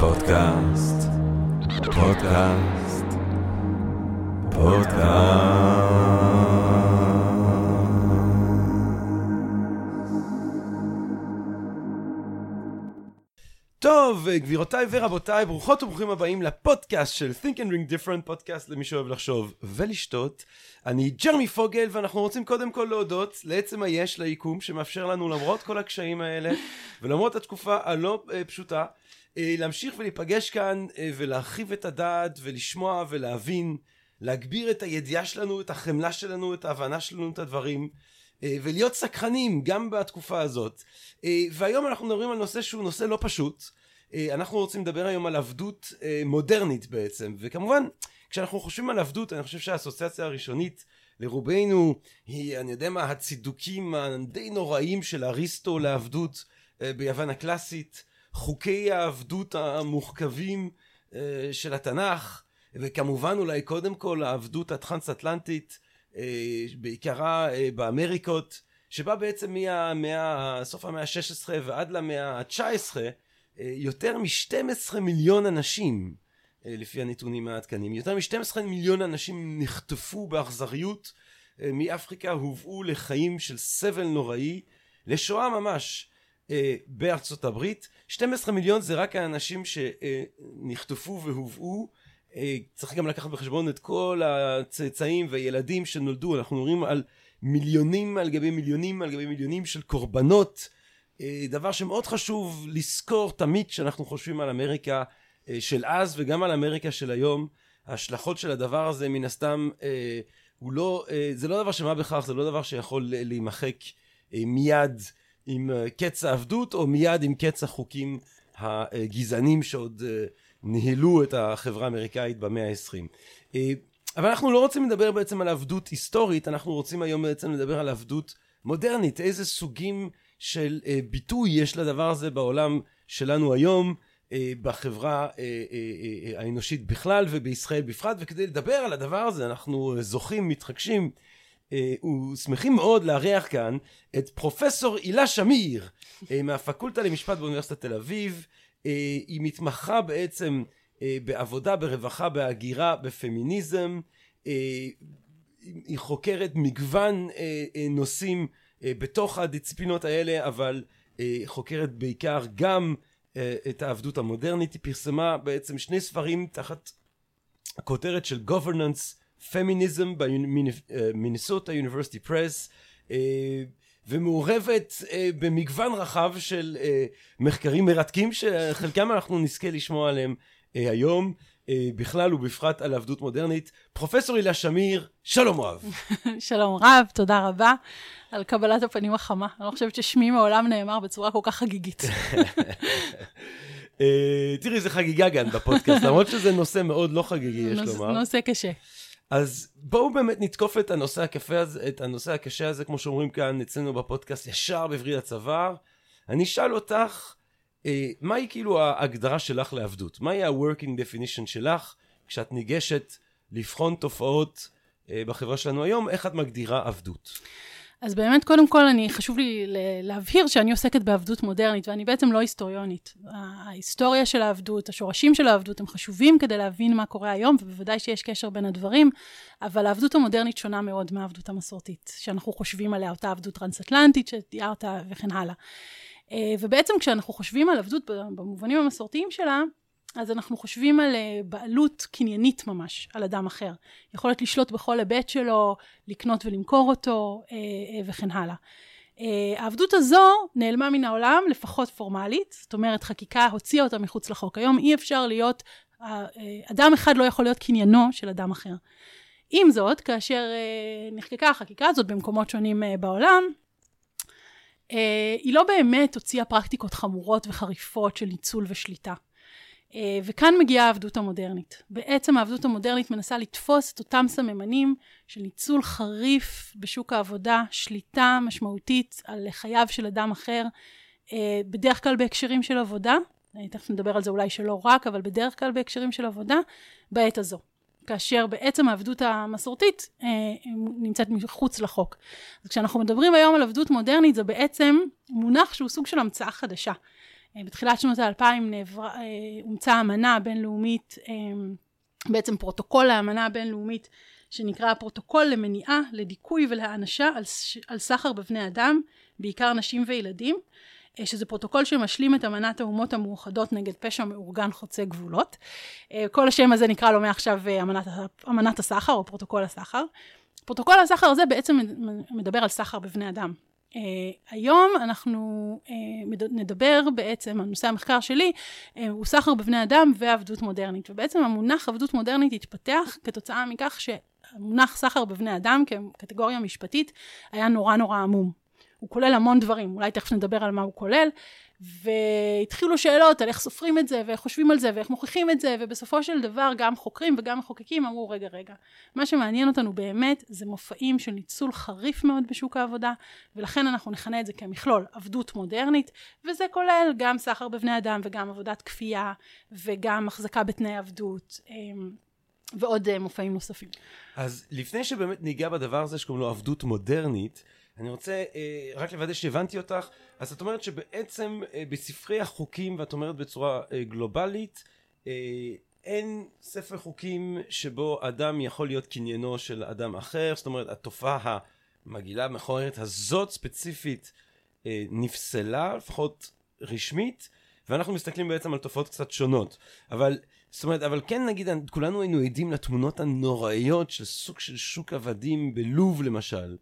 פודקאסט, פודקאסט, פודקאסט. טוב, גבירותיי ורבותיי, ברוכות וברוכים הבאים לפודקאסט של Think and Ring Different, פודקאסט למי שאוהב לחשוב ולשתות. אני ג'רמי פוגל, ואנחנו רוצים קודם כל להודות לעצם היש ליקום, שמאפשר לנו למרות כל הקשיים האלה, ולמרות התקופה הלא אה, פשוטה, להמשיך ולהיפגש כאן אה, ולהרחיב את הדעת ולשמוע ולהבין, להגביר את הידיעה שלנו, את החמלה שלנו, את ההבנה שלנו את הדברים, ולהיות סקרנים גם בתקופה הזאת. והיום אנחנו מדברים על נושא שהוא נושא לא פשוט. אנחנו רוצים לדבר היום על עבדות מודרנית בעצם, וכמובן כשאנחנו חושבים על עבדות אני חושב שהאסוציאציה הראשונית לרובנו היא אני יודע מה הצידוקים הדי נוראים של אריסטו לעבדות ביוון הקלאסית חוקי העבדות המוחכבים אה, של התנ"ך וכמובן אולי קודם כל העבדות הטרנס אטלנטית אה, בעיקרה אה, באמריקות שבה בעצם מסוף המאה ה-16 ועד למאה ה-19 יותר מ-12 מיליון אנשים לפי הנתונים העדכניים. יותר מ-12 מיליון אנשים נחטפו באכזריות מאפריקה הובאו לחיים של סבל נוראי לשואה ממש אה, בארצות הברית. 12 מיליון זה רק האנשים שנחטפו והובאו. אה, צריך גם לקחת בחשבון את כל הצאצאים והילדים שנולדו. אנחנו מדברים על מיליונים על גבי מיליונים על גבי מיליונים של קורבנות. אה, דבר שמאוד חשוב לזכור תמיד כשאנחנו חושבים על אמריקה של אז וגם על אמריקה של היום. ההשלכות של הדבר הזה מן הסתם הוא לא זה לא דבר שמה בכך זה לא דבר שיכול להימחק מיד עם אה, קץ העבדות או מיד עם קץ החוקים הגזענים שעוד אה, ניהלו את החברה האמריקאית במאה העשרים. אה, אבל אנחנו לא רוצים לדבר בעצם על עבדות היסטורית, אנחנו רוצים היום בעצם לדבר על עבדות מודרנית, איזה סוגים של ביטוי יש לדבר הזה בעולם שלנו היום, בחברה האנושית בכלל ובישראל בפרט, וכדי לדבר על הדבר הזה אנחנו זוכים, מתחגשים ושמחים מאוד לארח כאן את פרופסור הילה שמיר אה, מהפקולטה למשפט באוניברסיטת תל אביב. אה, היא מתמחה בעצם בעבודה, ברווחה, בהגירה, בפמיניזם. היא חוקרת מגוון נושאים בתוך הדיסציפלינות האלה, אבל חוקרת בעיקר גם את העבדות המודרנית. היא פרסמה בעצם שני ספרים תחת הכותרת של governance פמיניזם במיניסוטה יוניברסיטי פרס ומעורבת אה, במגוון רחב של אה, מחקרים מרתקים שחלקם אנחנו נזכה לשמוע עליהם אה, היום בכלל ובפרט על עבדות מודרנית. פרופסור הילה שמיר, שלום רב. שלום רב, תודה רבה על קבלת הפנים החמה. אני לא חושבת ששמי מעולם נאמר בצורה כל כך חגיגית. תראי, זה חגיגה גם בפודקאסט, למרות שזה נושא מאוד לא חגיגי, יש לומר. נושא קשה. אז בואו באמת נתקוף את הנושא הקפה הזה, את הנושא הקשה הזה, כמו שאומרים כאן אצלנו בפודקאסט, ישר בווריד הצוואר. אני אשאל אותך, אה, מהי כאילו ההגדרה שלך לעבדות? מהי ה-working definition שלך כשאת ניגשת לבחון תופעות אה, בחברה שלנו היום, איך את מגדירה עבדות? אז באמת, קודם כל, אני, חשוב לי להבהיר שאני עוסקת בעבדות מודרנית, ואני בעצם לא היסטוריונית. ההיסטוריה של העבדות, השורשים של העבדות, הם חשובים כדי להבין מה קורה היום, ובוודאי שיש קשר בין הדברים, אבל העבדות המודרנית שונה מאוד מהעבדות המסורתית, שאנחנו חושבים עליה, אותה עבדות טרנס-אטלנטית שתיארת וכן הלאה. אה, ובעצם כשאנחנו חושבים על עבדות במובנים המסורתיים שלה, אז אנחנו חושבים על אה, בעלות קניינית ממש על אדם אחר. יכולת לשלוט בכל היבט שלו, לקנות ולמכור אותו אה, אה, וכן הלאה. העבדות הזו נעלמה מן העולם, לפחות פורמלית, זאת אומרת חקיקה הוציאה אותה מחוץ לחוק. היום אי אפשר להיות, אדם אחד לא יכול להיות קניינו של אדם אחר. עם זאת, כאשר נחקקה החקיקה הזאת במקומות שונים בעולם, היא לא באמת הוציאה פרקטיקות חמורות וחריפות של ניצול ושליטה. אה, וכאן מגיעה העבדות המודרנית. בעצם העבדות המודרנית מנסה לתפוס את אותם סממנים של ניצול חריף בשוק העבודה, שליטה משמעותית על חייו של אדם אחר, אה, בדרך כלל בהקשרים של עבודה, אני תכף נדבר על זה אולי שלא רק, אבל בדרך כלל בהקשרים של עבודה, בעת הזו. כאשר בעצם העבדות המסורתית אה, נמצאת מחוץ לחוק. אז כשאנחנו מדברים היום על עבדות מודרנית, זה בעצם מונח שהוא סוג של המצאה חדשה. בתחילת שנות האלפיים אומצה אמנה בינלאומית, בעצם פרוטוקול האמנה הבינלאומית שנקרא הפרוטוקול למניעה, לדיכוי ולהענשה על, על סחר בבני אדם, בעיקר נשים וילדים, אה, שזה פרוטוקול שמשלים את אמנת האומות המאוחדות נגד פשע מאורגן חוצה גבולות. אה, כל השם הזה נקרא לו מעכשיו אה, אמנת, אמנת הסחר או פרוטוקול הסחר. פרוטוקול הסחר הזה בעצם מדבר על סחר בבני אדם. אה, היום אנחנו אה, נדבר בעצם, נושא המחקר שלי אה, הוא סחר בבני אדם ועבדות מודרנית. ובעצם המונח עבדות מודרנית התפתח כתוצאה מכך שהמונח סחר בבני אדם כקטגוריה משפטית היה נורא נורא עמום. הוא כולל המון דברים, אולי תכף נדבר על מה הוא כולל, והתחילו שאלות על איך סופרים את זה, ואיך חושבים על זה, ואיך מוכיחים את זה, ובסופו של דבר גם חוקרים וגם מחוקקים אמרו, רגע, רגע, מה שמעניין אותנו באמת זה מופעים של ניצול חריף מאוד בשוק העבודה, ולכן אנחנו נכנה את זה כמכלול עבדות מודרנית, וזה כולל גם סחר בבני אדם, וגם עבודת כפייה, וגם החזקה בתנאי עבדות. אמ, ועוד אה, מופעים נוספים. אז לפני שבאמת ניגע בדבר הזה שקוראים לו עבדות מודרנית, אני רוצה אה, רק לוודא שהבנתי אותך. אז את אומרת שבעצם אה, בספרי החוקים, ואת אומרת בצורה אה, גלובלית, אין ספר חוקים שבו אדם יכול להיות קניינו של אדם אחר, זאת אומרת התופעה המגעילה המכוערת הזאת ספציפית נפסלה, לפחות רשמית, ואנחנו מסתכלים בעצם על תופעות קצת שונות. אבל, זאת אומרת, אבל כן נגיד, כולנו היינו עדים לתמונות הנוראיות של סוג של שוק עבדים בלוב למשל.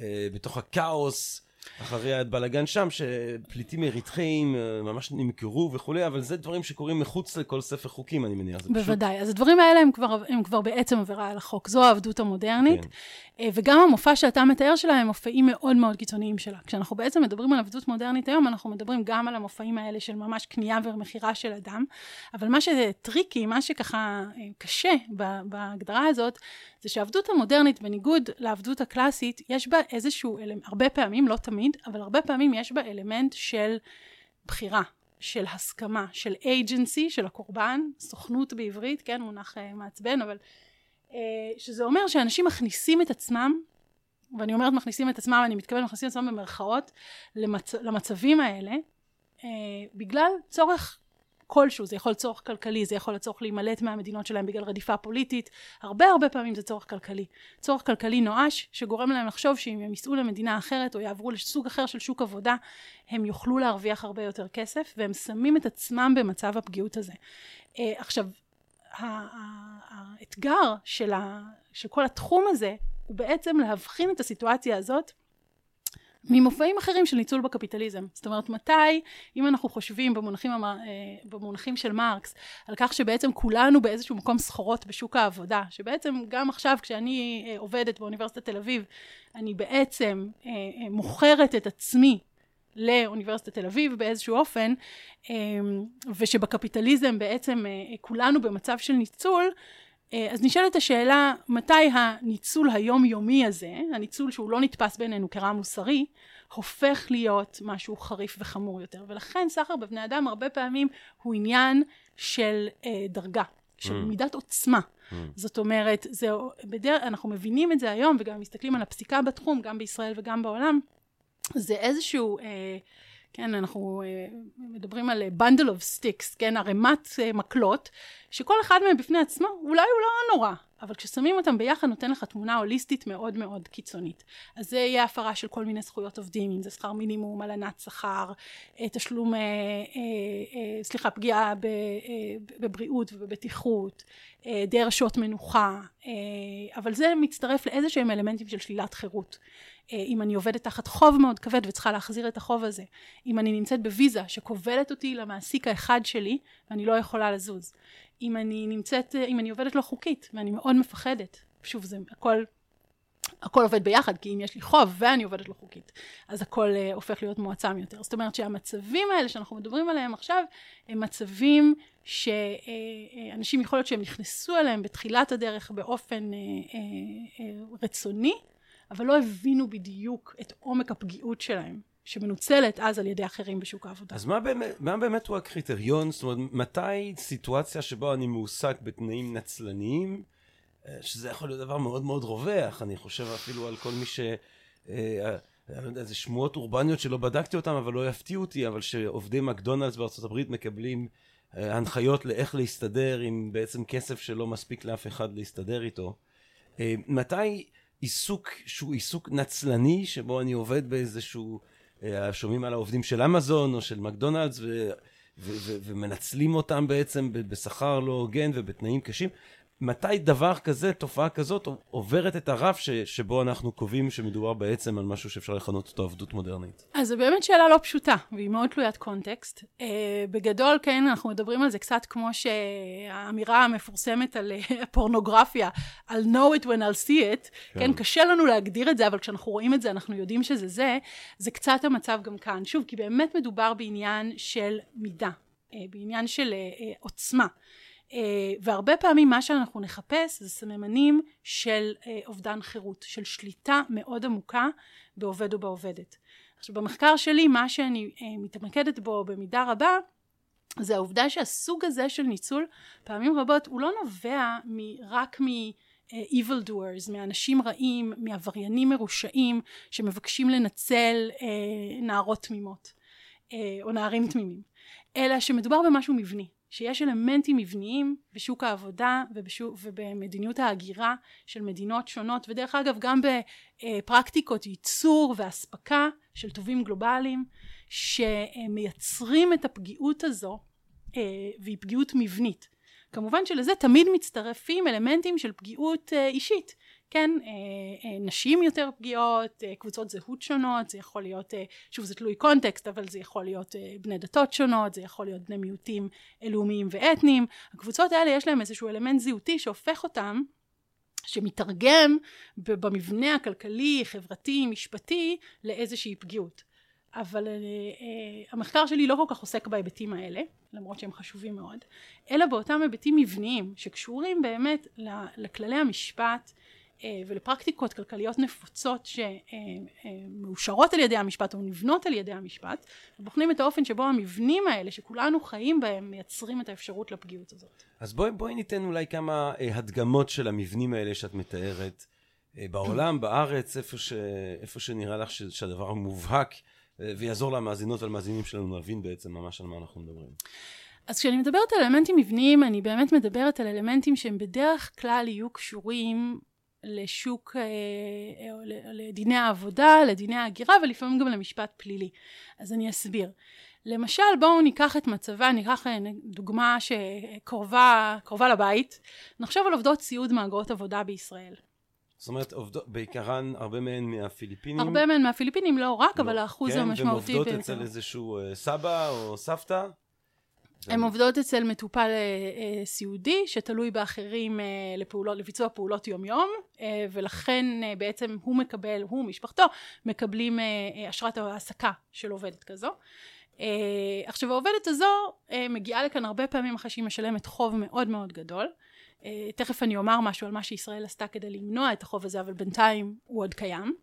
אה, בתוך הכאוס, אחרי הבלאגן שם, שפליטים אריתחאים אה, ממש נמכרו וכולי, אבל זה דברים שקורים מחוץ לכל ספר חוקים, אני מניח. בוודאי. פשוט... אז הדברים האלה הם כבר, הם כבר בעצם עבירה על החוק. זו העבדות המודרנית. כן. אה, וגם המופע שאתה מתאר שלה הם מופעים מאוד מאוד קיצוניים שלה. כשאנחנו בעצם מדברים על עבדות מודרנית היום, אנחנו מדברים גם על המופעים האלה של ממש קנייה ומכירה של אדם. אבל מה שטריקי, מה שככה קשה בהגדרה הזאת, זה שהעבדות המודרנית, בניגוד לעבדות הקלאסית, יש בה איזשהו, הרבה פעמים, לא תמיד, אבל הרבה פעמים יש בה אלמנט של בחירה, של הסכמה, של agency, של הקורבן, סוכנות בעברית, כן, מונח uh, מעצבן, אבל uh, שזה אומר שאנשים מכניסים את עצמם, ואני אומרת מכניסים את עצמם, אני מתכוונת מכניסים את עצמם במרכאות, למצ... למצבים האלה, uh, בגלל צורך כלשהו, זה יכול צורך כלכלי, זה יכול להיות להימלט מהמדינות שלהם בגלל רדיפה פוליטית, הרבה הרבה פעמים זה צורך כלכלי. צורך כלכלי נואש, שגורם להם לחשוב שאם הם ייסעו למדינה אחרת או יעברו לסוג אחר של שוק עבודה, הם יוכלו להרוויח הרבה יותר כסף, והם שמים את עצמם במצב הפגיעות הזה. Uh, עכשיו, האתגר של, ה, של כל התחום הזה, הוא בעצם להבחין את הסיטואציה הזאת ממופעים אחרים של ניצול בקפיטליזם. זאת אומרת, מתי, אם אנחנו חושבים במונחים, אה, במונחים של מרקס, על כך שבעצם כולנו באיזשהו מקום סחורות בשוק העבודה, שבעצם גם עכשיו כשאני אה, עובדת באוניברסיטת תל אביב, אני בעצם אה, מוכרת את עצמי לאוניברסיטת תל אביב באיזשהו אופן, ושבקפיטליזם בעצם כולנו במצב של ניצול, אז נשאלת השאלה, מתי הניצול היומיומי הזה, הניצול שהוא לא נתפס בעינינו כרע מוסרי, הופך להיות משהו חריף וחמור יותר. ולכן סחר בבני אדם הרבה פעמים הוא עניין של אה, דרגה, של mm. מידת עוצמה. Mm. זאת אומרת, זה, בדר... אנחנו מבינים את זה היום, וגם מסתכלים על הפסיקה בתחום, גם בישראל וגם בעולם, זה איזשהו... אה, כן, אנחנו uh, מדברים על bundle of sticks, כן, ערימת uh, מקלות, שכל אחד מהם בפני עצמו, אולי הוא לא נורא, אבל כששמים אותם ביחד נותן לך תמונה הוליסטית מאוד מאוד קיצונית. אז זה יהיה הפרה של כל מיני זכויות עובדים, אם זה שכר מינימום, הלנת שכר, אה, תשלום, אה, אה, סליחה, פגיעה בבריאות ובבטיחות, די שעות מנוחה, אבל זה מצטרף לאיזה שהם אלמנטים של שלילת חירות. אם אני עובדת תחת חוב מאוד כבד וצריכה להחזיר את החוב הזה, אם אני נמצאת בוויזה שכובלת אותי למעסיק האחד שלי ואני לא יכולה לזוז, אם אני נמצאת, אם אני עובדת לא חוקית, ואני מאוד מפחדת. שוב, זה הכל, הכל עובד ביחד, כי אם יש לי חוב ואני עובדת לא חוקית, אז הכל uh, הופך להיות מועצם יותר. זאת אומרת שהמצבים האלה שאנחנו מדברים עליהם עכשיו, הם מצבים שאנשים, יכול להיות שהם נכנסו אליהם בתחילת הדרך באופן רצוני, אבל לא הבינו בדיוק את עומק הפגיעות שלהם. שמנוצלת אז על ידי אחרים בשוק העבודה. אז מה באמת, מה באמת הוא הקריטריון? זאת אומרת, מתי סיטואציה שבו אני מועסק בתנאים נצלניים, אה, שזה יכול להיות דבר מאוד מאוד רווח, אני חושב אפילו על כל מי ש... אה, אני לא יודע, זה שמועות אורבניות שלא בדקתי אותן, אבל לא יפתיעו אותי, אבל שעובדי מקדונלדס בארצות הברית מקבלים אה, הנחיות לאיך להסתדר עם בעצם כסף שלא מספיק לאף אחד להסתדר איתו. אה, מתי עיסוק שהוא עיסוק נצלני, שבו אני עובד באיזשהו, אה, שומעים על העובדים של אמזון או של מקדונלדס, ו... ו- ו- ומנצלים אותם בעצם בשכר לא הוגן ובתנאים קשים. מתי דבר כזה, תופעה כזאת, עוברת את הרף ש- שבו אנחנו קובעים שמדובר בעצם על משהו שאפשר לכנות אותו עבדות מודרנית? אז זו באמת שאלה לא פשוטה, והיא מאוד תלוית קונטקסט. Uh, בגדול, כן, אנחנו מדברים על זה קצת כמו שהאמירה המפורסמת על uh, פורנוגרפיה, I'll know it when I'll see it, כן. כן, קשה לנו להגדיר את זה, אבל כשאנחנו רואים את זה, אנחנו יודעים שזה זה, זה קצת המצב גם כאן. שוב, כי באמת מדובר בעניין של מידה, uh, בעניין של uh, עוצמה. אה, והרבה פעמים מה שאנחנו נחפש זה סממנים של אה, אובדן חירות, של שליטה מאוד עמוקה בעובד או בעובדת. עכשיו במחקר שלי מה שאני אה, מתמקדת בו במידה רבה זה העובדה שהסוג הזה של ניצול פעמים רבות הוא לא נובע רק מ... evil doers, מאנשים רעים, מעבריינים מרושעים שמבקשים לנצל אה, נערות תמימות אה, או נערים תמימים, אלא שמדובר במשהו מבני. שיש אלמנטים מבניים בשוק העבודה ובשוק, ובמדיניות ההגירה של מדינות שונות ודרך אגב גם בפרקטיקות ייצור ואספקה של טובים גלובליים שמייצרים את הפגיעות הזו אה, והיא פגיעות מבנית. כמובן שלזה תמיד מצטרפים אלמנטים של פגיעות אה, אישית כן, אה, אה, נשים יותר פגיעות, אה, קבוצות זהות שונות, זה יכול להיות, שוב זה תלוי קונטקסט, אבל זה יכול להיות בני דתות שונות, זה יכול להיות בני מיעוטים לאומיים ואתניים. הקבוצות האלה יש להם איזשהו אלמנט זהותי שהופך אותם שמתרגם במבנה הכלכלי, חברתי, משפטי, לאיזושהי פגיעות. אבל uh, uh, המחקר שלי לא כל כך עוסק בהיבטים האלה, למרות שהם חשובים מאוד, אלא באותם היבטים מבניים שקשורים באמת לכללי המשפט, ולפרקטיקות כלכליות נפוצות שמאושרות על ידי המשפט או נבנות על ידי המשפט ובוחנים את האופן שבו המבנים האלה שכולנו חיים בהם מייצרים את האפשרות לפגיעות הזאת. אז בואי, בואי ניתן אולי כמה אה, הדגמות של המבנים האלה שאת מתארת אה, בעולם, בארץ, איפה, ש, איפה שנראה לך ש, שהדבר מובהק ויעזור למאזינות ולמאזינים שלנו להבין בעצם ממש על מה אנחנו מדברים. אז כשאני מדברת על אלמנטים מבניים, אני באמת מדברת על אלמנטים שהם בדרך כלל יהיו קשורים לשוק, אה, אה, לדיני העבודה, לדיני ההגירה ולפעמים גם למשפט פלילי. אז אני אסביר. למשל בואו ניקח את מצבה, ניקח אה, דוגמה שקרובה לבית, נחשוב על עובדות סיעוד מהגרות עבודה בישראל. זאת אומרת, עובדות, בעיקרן הרבה מהן מהפיליפינים? הרבה מהן מהפיליפינים, לא רק, לא, אבל האחוז כן, המשמעותי. כן, והן עובדות אצל איזשהו סבא או סבתא? הן עובדות אצל מטופל אה, אה, סיעודי שתלוי באחרים אה, לפעולות, לביצוע פעולות יום יום ולכן בעצם הוא מקבל, הוא ומשפחתו מקבלים אשרת העסקה של עובדת כזו. עכשיו העובדת הזו מגיעה לכאן הרבה פעמים אחרי שהיא משלמת חוב מאוד מאוד גדול. תכף אני אומר משהו על מה שישראל עשתה כדי למנוע את החוב הזה אבל בינתיים הוא עוד קיים.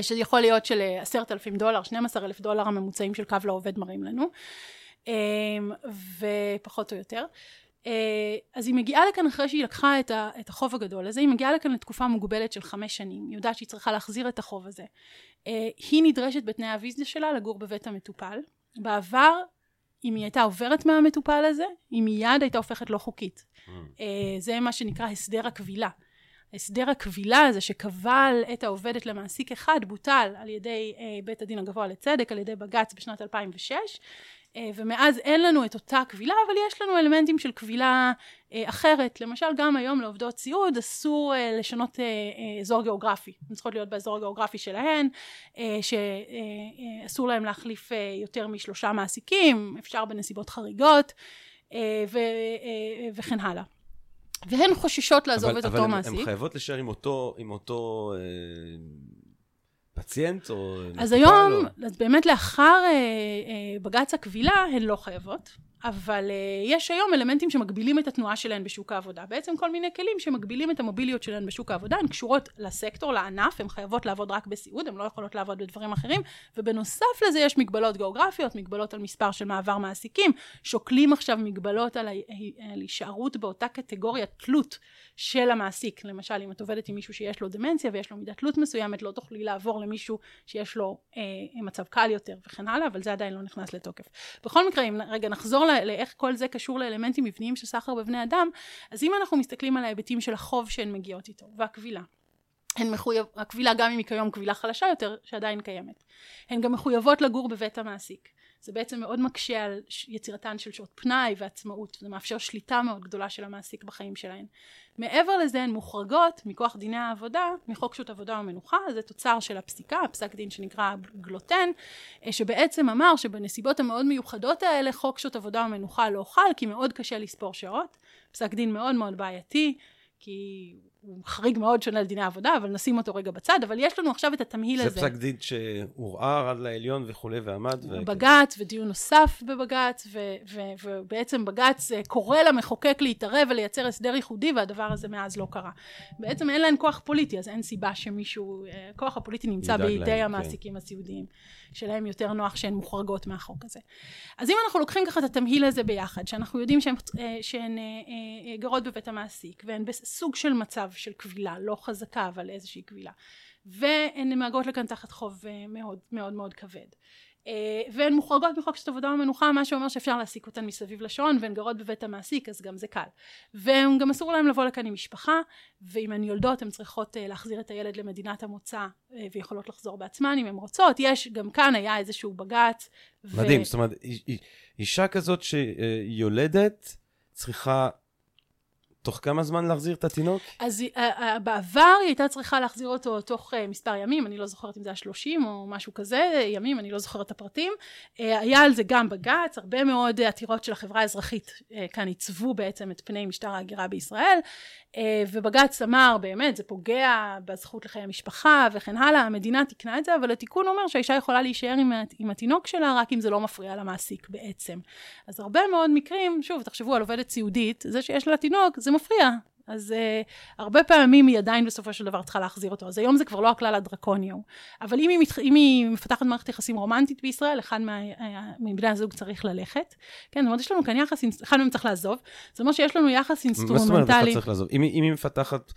שזה יכול להיות של עשרת אלפים דולר, 12 אלף דולר הממוצעים של קו לעובד מראים לנו. אמ, ופחות או יותר. אה, אז היא מגיעה לכאן אחרי שהיא לקחה את החוב הגדול הזה, היא מגיעה לכאן לתקופה מוגבלת של חמש שנים, היא יודעת שהיא צריכה להחזיר את החוב הזה. אה, היא נדרשת בתנאי הוויזה שלה לגור בבית המטופל. בעבר, אם היא הייתה עוברת מהמטופל הזה, היא מיד הייתה הופכת לא חוקית. Mm. אה, זה מה שנקרא הסדר הכבילה. הסדר הכבילה הזה שכבל את העובדת למעסיק אחד בוטל על ידי בית הדין הגבוה לצדק, על ידי בג"ץ בשנת 2006, אה, ומאז אין לנו את אותה קבילה, אבל יש לנו אלמנטים של קבילה אה, אחרת. למשל, גם היום לעובדות סיעוד אסור אה, לשנות אזור גיאוגרפי. הן צריכות להיות באזור הגיאוגרפי שלהן, שאסור להן להחליף יותר משלושה מעסיקים, אפשר בנסיבות חריגות, ו, וכן הלאה. והן חוששות לעזוב אבל, את אותו מעסיק. אבל הן חייבות להישאר עם אותו, עם אותו פציינט או... אז היום. אז באמת לאחר אה, אה, בג"ץ הקבילה, הן לא חייבות. אבל uh, יש היום אלמנטים שמגבילים את התנועה שלהן בשוק העבודה. בעצם כל מיני כלים שמגבילים את המוביליות שלהן בשוק העבודה, הן קשורות לסקטור, לענף, הן חייבות לעבוד רק בסיעוד, הן לא יכולות לעבוד בדברים אחרים, ובנוסף לזה יש מגבלות גיאוגרפיות, מגבלות על מספר של מעבר מעסיקים, שוקלים עכשיו מגבלות על הישארות באותה קטגוריית תלות של המעסיק. למשל, אם את עובדת עם מישהו שיש לו דמנציה ויש לו מידת תלות מסוימת, לא תוכלי לעבור למישהו שיש לו אה, מצב קל יותר וכן הלאה, אבל זה עדיין לא נכנס לתוקף. בכל מקרה, אם רגע נחזור לאיך כל זה קשור לאלמנטים מבניים של סחר בבני אדם, אז אם אנחנו מסתכלים על ההיבטים של החוב שהן מגיעות איתו, והקבילה. הן מחויב, הקבילה גם אם היא כיום קבילה חלשה יותר, שעדיין קיימת. הן גם מחויבות לגור בבית המעסיק. זה בעצם מאוד מקשה על יצירתן של שעות פנאי ועצמאות, זה מאפשר שליטה מאוד גדולה של המעסיק בחיים שלהן. מעבר לזה הן מוחרגות מכוח דיני העבודה, מחוק שעות עבודה ומנוחה, זה תוצר של הפסיקה, הפסק דין שנקרא גלוטן, אה, שבעצם אמר שבנסיבות המאוד מיוחדות האלה חוק שעות עבודה ומנוחה לא חל, כי מאוד קשה לספור שעות, פסק דין מאוד מאוד בעייתי, כי הוא חריג מאוד שונה לדיני עבודה, אבל נשים אותו רגע בצד, אבל יש לנו עכשיו את התמהיל זה הזה. זה פסק דין שעורער עד לעליון וכולי ועמד. ו... בג"ץ, ודיון נוסף בבג"ץ, ו- ו- ובעצם בג"ץ אה, קורא למחוקק להתערב ולייצר הסדר ייחודי, והדבר הזה מאז לא קרה. בעצם אין להם כוח פוליטי, אז אין סיבה שמישהו, הכוח אה, הפוליטי נמצא בידי להם, כן. המעסיקים כן. הסיעודיים. שלהם יותר נוח שהן מוחרגות מהחוק הזה. אז אם אנחנו לוקחים ככה את התמהיל הזה ביחד, שאנחנו יודעים שהן, אה, שהן אה, גרות בבית המעסיק, והן בסוג של מצב של קבילה, לא חזקה אבל איזושהי קבילה, והן מהגרות לכאן תחת חוב מאוד מאוד מאוד כבד. אה, והן מוחרגות מחוק שעות עבודה ומנוחה, מה שאומר שאפשר להעסיק אותן מסביב לשעון, והן גרות בבית המעסיק, אז גם זה קל. והן גם אסור להן לבוא לכאן עם משפחה, ואם הן יולדות הן צריכות אה, להחזיר את הילד למדינת המוצא, אה, ויכולות לחזור בעצמן אם הן רוצות. יש, גם כאן היה איזשהו בג"ץ. מדהים, ו... זאת אומרת, אישה כזאת שיולדת צריכה תוך כמה זמן להחזיר את התינוק? אז uh, uh, בעבר היא הייתה צריכה להחזיר אותו תוך uh, מספר ימים, אני לא זוכרת אם זה היה 30 או משהו כזה, ימים, אני לא זוכרת את הפרטים. היה על זה גם בג"ץ, הרבה מאוד עתירות של החברה האזרחית כאן עיצבו בעצם את פני משטר ההגירה בישראל, ובג"ץ אמר, באמת, זה פוגע בזכות לחיי המשפחה וכן הלאה, המדינה תיקנה את זה, אבל התיקון אומר שהאישה יכולה להישאר עם התינוק שלה רק אם זה לא מפריע למעסיק בעצם. אז הרבה מאוד מקרים, שוב, תחשבו על עובדת סיעודית, זה שיש לה תינוק, זה מפריע. אז אה, הרבה פעמים היא עדיין בסופו של דבר צריכה להחזיר אותו. אז היום זה כבר לא הכלל הדרקוני ההוא. אבל אם היא, מתח... אם היא מפתחת מערכת יחסים רומנטית בישראל, אחד מה... אה, מבני הזוג צריך ללכת. כן, זאת אומרת, יש לנו כאן יחס, אחד מהם צריך לעזוב. זאת אומרת שיש לנו יחס אינסטרומנטלי. מה זאת אומרת אחד צריך לעזוב? אם, אם היא מפתחת...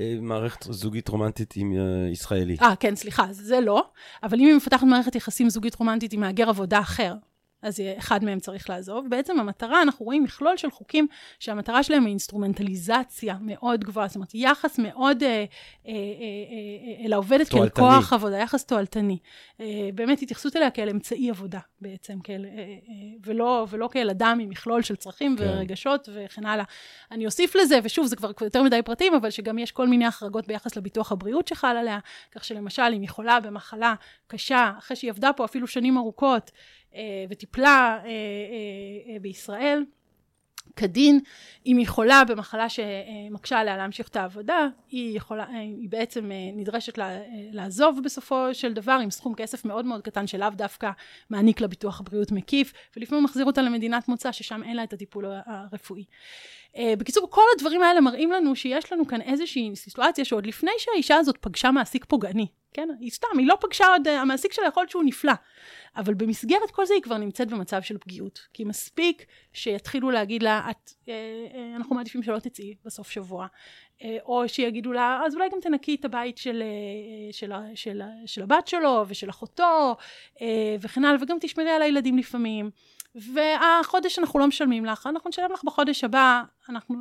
אה, מערכת זוגית רומנטית עם ישראלי. אה, כן, סליחה, זה לא. אבל אם היא מפתחת מערכת יחסים זוגית רומנטית עם מהגר עבודה אחר, אז אחד מהם צריך לעזוב. בעצם המטרה, אנחנו רואים מכלול של חוקים שהמטרה שלהם היא אינסטרומנטליזציה מאוד גבוהה, זאת אומרת, יחס מאוד אה, אה, אה, אה, אל העובדת כאל כוח עבודה, יחס תועלתני. אה, באמת התייחסות אליה כאל אמצעי עבודה בעצם, כאל, אה, אה, ולא, ולא כאל אדם עם מכלול של צרכים כן. ורגשות וכן הלאה. אני אוסיף לזה, ושוב, זה כבר יותר מדי פרטים, אבל שגם יש כל מיני החרגות ביחס לביטוח הבריאות שחל עליה, כך שלמשל, אם היא חולה במחלה קשה, אחרי שהיא עבדה פה אפילו שנים ארוכות, וטיפלה אה, אה, בישראל כדין, אם היא חולה במחלה שמקשה עליה להמשיך את העבודה, היא, יכולה, היא בעצם נדרשת לעזוב בסופו של דבר עם סכום כסף מאוד מאוד קטן שלאו דווקא מעניק לה ביטוח בריאות מקיף, ולפעמים מחזיר אותה למדינת מוצא ששם אין לה את הטיפול הרפואי. בקיצור, כל הדברים האלה מראים לנו שיש לנו כאן איזושהי סיטואציה שעוד לפני שהאישה הזאת פגשה מעסיק פוגעני, כן? היא סתם, היא לא פגשה עוד, המעסיק שלה יכול להיות שהוא נפלא. אבל במסגרת כל זה היא כבר נמצאת במצב של פגיעות. כי מספיק שיתחילו להגיד לה, את, אה, אה, אנחנו מעדיפים שלא תצאי בסוף שבוע. אה, או שיגידו לה, אז אולי גם תנקי את הבית של, אה, של, של, של, של הבת שלו ושל אחותו, אה, וכן הלאה, וגם תשמרי על הילדים לפעמים. והחודש אנחנו לא משלמים לך, אנחנו נשלם לך בחודש הבא, אנחנו...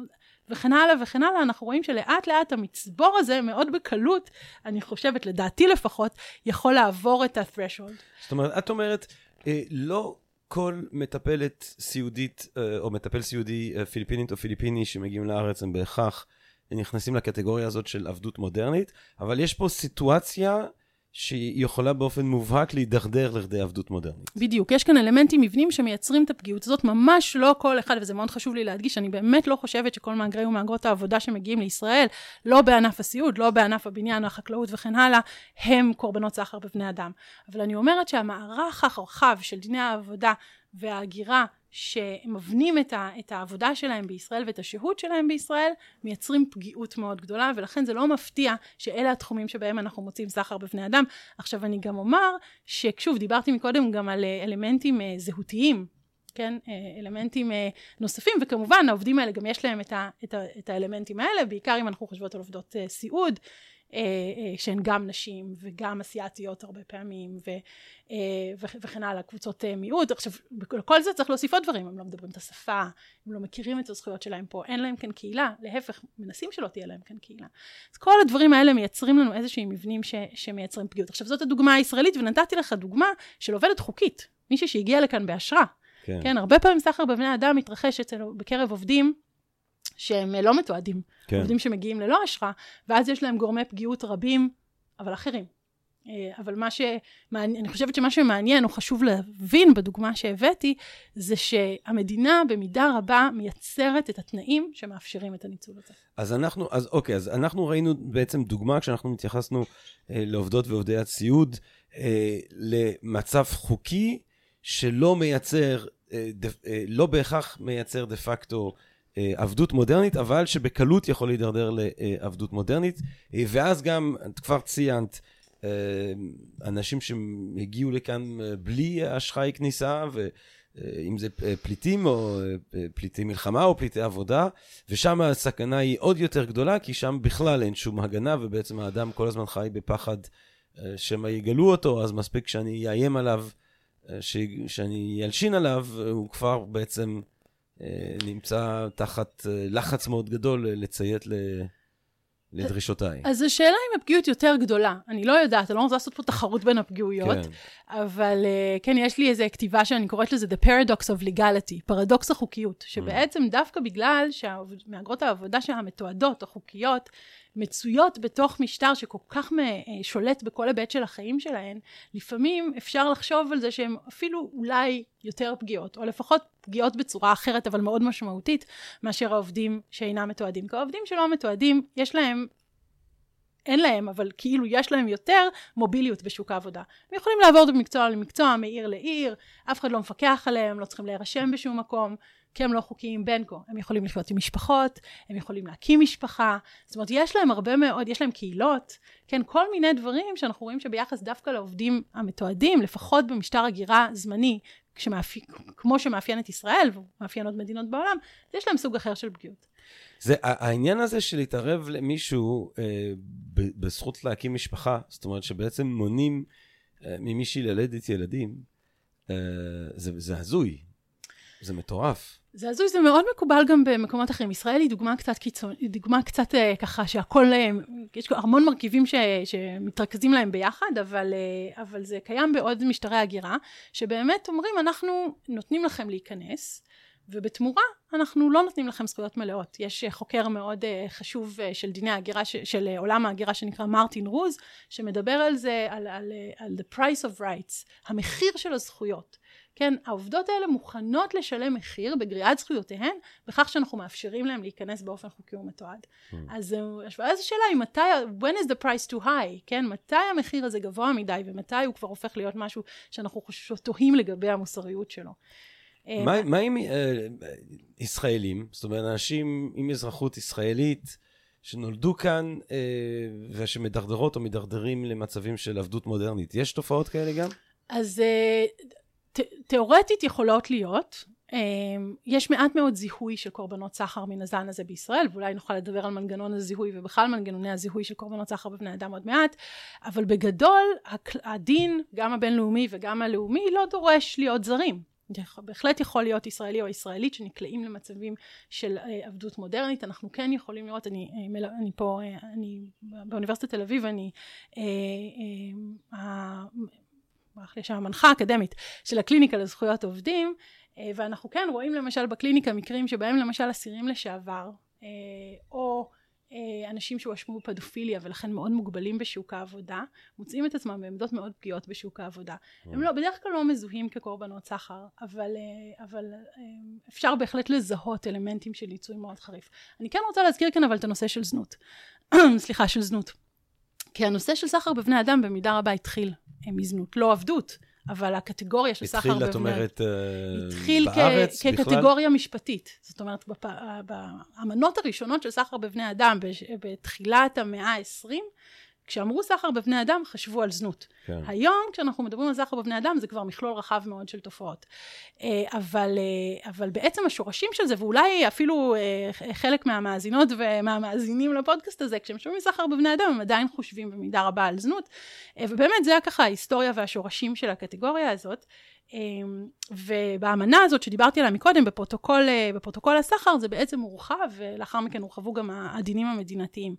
וכן הלאה וכן הלאה, אנחנו רואים שלאט לאט המצבור הזה מאוד בקלות, אני חושבת, לדעתי לפחות, יכול לעבור את ה-threshold. זאת אומרת, את אומרת, אה, לא כל מטפלת סיעודית, אה, או מטפל סיעודי אה, פיליפינית או פיליפיני שמגיעים לארץ הם בהכרח נכנסים לקטגוריה הזאת של עבדות מודרנית, אבל יש פה סיטואציה שהיא יכולה באופן מובהק להידרדר לכדי עבדות מודרנית. בדיוק, יש כאן אלמנטים מבנים שמייצרים את הפגיעות הזאת, ממש לא כל אחד, וזה מאוד חשוב לי להדגיש, אני באמת לא חושבת שכל מהגרי ומהגרות העבודה שמגיעים לישראל, לא בענף הסיעוד, לא בענף הבניין, החקלאות וכן הלאה, הם קורבנות סחר בבני אדם. אבל אני אומרת שהמערך הרחב של דיני העבודה וההגירה שמבנים את, ה, את העבודה שלהם בישראל ואת השהות שלהם בישראל, מייצרים פגיעות מאוד גדולה, ולכן זה לא מפתיע שאלה התחומים שבהם אנחנו מוצאים סחר בבני אדם. עכשיו אני גם אומר, ששוב, דיברתי מקודם גם על אלמנטים זהותיים, כן, אלמנטים נוספים, וכמובן העובדים האלה גם יש להם את, ה, את, ה, את האלמנטים האלה, בעיקר אם אנחנו חושבות על עובדות סיעוד, אה, אה, שהן גם נשים וגם אסיאתיות הרבה פעמים ו, אה, וכן הלאה, קבוצות מיעוט. עכשיו, לכל זה צריך להוסיף עוד דברים, הם לא מדברים את השפה, הם לא מכירים את הזכויות שלהם פה, אין להם כאן קהילה, להפך, מנסים שלא תהיה להם כאן קהילה. אז כל הדברים האלה מייצרים לנו איזשהם מבנים ש, שמייצרים פגיעות. עכשיו, זאת הדוגמה הישראלית, ונתתי לך דוגמה של עובדת חוקית, מישהי שהגיעה לכאן באשרה. כן. כן, הרבה פעמים סחר בבני אדם מתרחש אצלנו בקרב עובדים שהם לא מתועדים. כן. עובדים שמגיעים ללא אשרה, ואז יש להם גורמי פגיעות רבים, אבל אחרים. אה, אבל מה שמעניין, אני חושבת שמה שמעניין או חשוב להבין בדוגמה שהבאתי, זה שהמדינה במידה רבה מייצרת את התנאים שמאפשרים את הניצול הזה. אז אנחנו, אז אוקיי, אז אנחנו ראינו בעצם דוגמה כשאנחנו התייחסנו אה, לעובדות ועובדי הציוד, אה, למצב חוקי שלא מייצר, אה, ד, אה, לא בהכרח מייצר דה פקטו אה, עבדות מודרנית, אבל שבקלות יכול להידרדר לעבדות מודרנית. אה, ואז גם, את כבר ציינת, אה, אנשים שהגיעו לכאן בלי אשראי כניסה, ואם זה פליטים או פליטי מלחמה או פליטי עבודה, ושם הסכנה היא עוד יותר גדולה, כי שם בכלל אין שום הגנה, ובעצם האדם כל הזמן חי בפחד שמא יגלו אותו, אז מספיק שאני אאיים עליו, שאני ילשין עליו, הוא כבר בעצם אה, נמצא תחת אה, לחץ מאוד גדול אה, לציית ל... לדרישותיי. אז השאלה אם הפגיעות יותר גדולה. אני לא יודעת, אני לא רוצה לעשות פה תחרות בין הפגיעויות, כן. אבל כן, יש לי איזו כתיבה שאני קוראת לזה The Paradox of Legality, פרדוקס החוקיות, שבעצם דווקא בגלל שמהגרות העבודה שהמתועדות, החוקיות, מצויות בתוך משטר שכל כך שולט בכל היבט של החיים שלהן, לפעמים אפשר לחשוב על זה שהן אפילו אולי יותר פגיעות, או לפחות פגיעות בצורה אחרת, אבל מאוד משמעותית, מאשר העובדים שאינם מתועדים. כי העובדים שלא מתועדים, יש להם אין להם, אבל כאילו יש להם יותר מוביליות בשוק העבודה. הם יכולים לעבור ממקצוע למקצוע, מעיר לעיר, אף אחד לא מפקח עליהם, לא צריכים להירשם בשום מקום. כי הם לא חוקיים בין כה. הם יכולים לחיות עם משפחות, הם יכולים להקים משפחה, זאת אומרת, יש להם הרבה מאוד, יש להם קהילות, כן, כל מיני דברים שאנחנו רואים שביחס דווקא לעובדים המתועדים, לפחות במשטר הגירה זמני, שמאפי, כמו שמאפיין את ישראל ומאפיין עוד מדינות בעולם, יש להם סוג אחר של פגיעות. זה העניין הזה של להתערב למישהו אה, בזכות להקים משפחה, זאת אומרת שבעצם מונעים אה, ממישהי ללדת ילדים, אה, זה, זה הזוי, זה מטורף. זה הזוי, זה מאוד מקובל גם במקומות אחרים. ישראל היא דוגמה קצת קיצון, היא דוגמה קצת אה, ככה שהכל, אה, יש המון מרכיבים ש, שמתרכזים להם ביחד, אבל, אה, אבל זה קיים בעוד משטרי הגירה, שבאמת אומרים, אנחנו נותנים לכם להיכנס, ובתמורה אנחנו לא נותנים לכם זכויות מלאות. יש חוקר מאוד חשוב של דיני ההגירה, של עולם ההגירה שנקרא מרטין רוז, שמדבר על זה, על, על, על the price of rights, המחיר של הזכויות. כן, העובדות האלה מוכנות לשלם מחיר בגריעת זכויותיהן, בכך שאנחנו מאפשרים להם להיכנס באופן חוקי ומתועד. Mm. אז השאלה היא מתי, when is the price too high, כן, מתי המחיר הזה גבוה מדי, ומתי הוא כבר הופך להיות משהו שאנחנו תוהים לגבי המוסריות שלו. אה, מה, מה עם uh, ישראלים, זאת אומרת, אנשים עם אזרחות ישראלית, שנולדו כאן uh, ושמדרדרות או מדרדרים למצבים של עבדות מודרנית. יש תופעות כאלה גם? אז תיאורטית יכולות להיות. אמ, יש מעט מאוד זיהוי של קורבנות סחר מן הזן הזה בישראל, ואולי נוכל לדבר על מנגנון הזיהוי ובכלל מנגנוני הזיהוי של קורבנות סחר בבני אדם עוד מעט, אבל בגדול הדין, גם הבינלאומי וגם הלאומי, לא דורש להיות זרים. בהחלט יכול להיות ישראלי או ישראלית שנקלעים למצבים של אה, עבדות מודרנית. אנחנו כן יכולים לראות, אני, אה, אני פה, אה, אני באוניברסיטת תל אביב, אני יש שם מנחה אקדמית של הקליניקה לזכויות עובדים, אה, ואנחנו כן רואים למשל בקליניקה מקרים שבהם למשל אסירים לשעבר, אה, או אה, אנשים שהואשמו בפדופיליה ולכן מאוד מוגבלים בשוק העבודה, מוצאים את עצמם בעמדות מאוד פגיעות בשוק העבודה. הם לא, בדרך כלל לא מזוהים כקורבנות סחר, אבל, אבל אפשר בהחלט לזהות אלמנטים של ניצוי מאוד חריף. אני כן רוצה להזכיר כאן אבל את הנושא של זנות. סליחה, של זנות. כי הנושא של סחר בבני אדם במידה רבה התחיל מזנות, לא עבדות, אבל הקטגוריה של סחר בבני... התחיל, את אומרת, התחיל בארץ כ- כקטגוריה משפטית. זאת אומרת, בפ... באמנות הראשונות של סחר בבני אדם, בתחילת המאה ה-20, כשאמרו סחר בבני אדם, חשבו על זנות. כן. היום, כשאנחנו מדברים על סחר בבני אדם, זה כבר מכלול רחב מאוד של תופעות. אה, אבל, אה, אבל בעצם השורשים של זה, ואולי אפילו אה, חלק מהמאזינות ומהמאזינים לפודקאסט הזה, כשהם שומעים סחר בבני אדם, הם עדיין חושבים במידה רבה על זנות. ובאמת, זה היה ככה ההיסטוריה והשורשים של הקטגוריה הזאת. ובאמנה הזאת שדיברתי עליה מקודם, בפרוטוקול, בפרוטוקול הסחר, זה בעצם הורחב, ולאחר מכן הורחבו גם הדינים המדינתיים.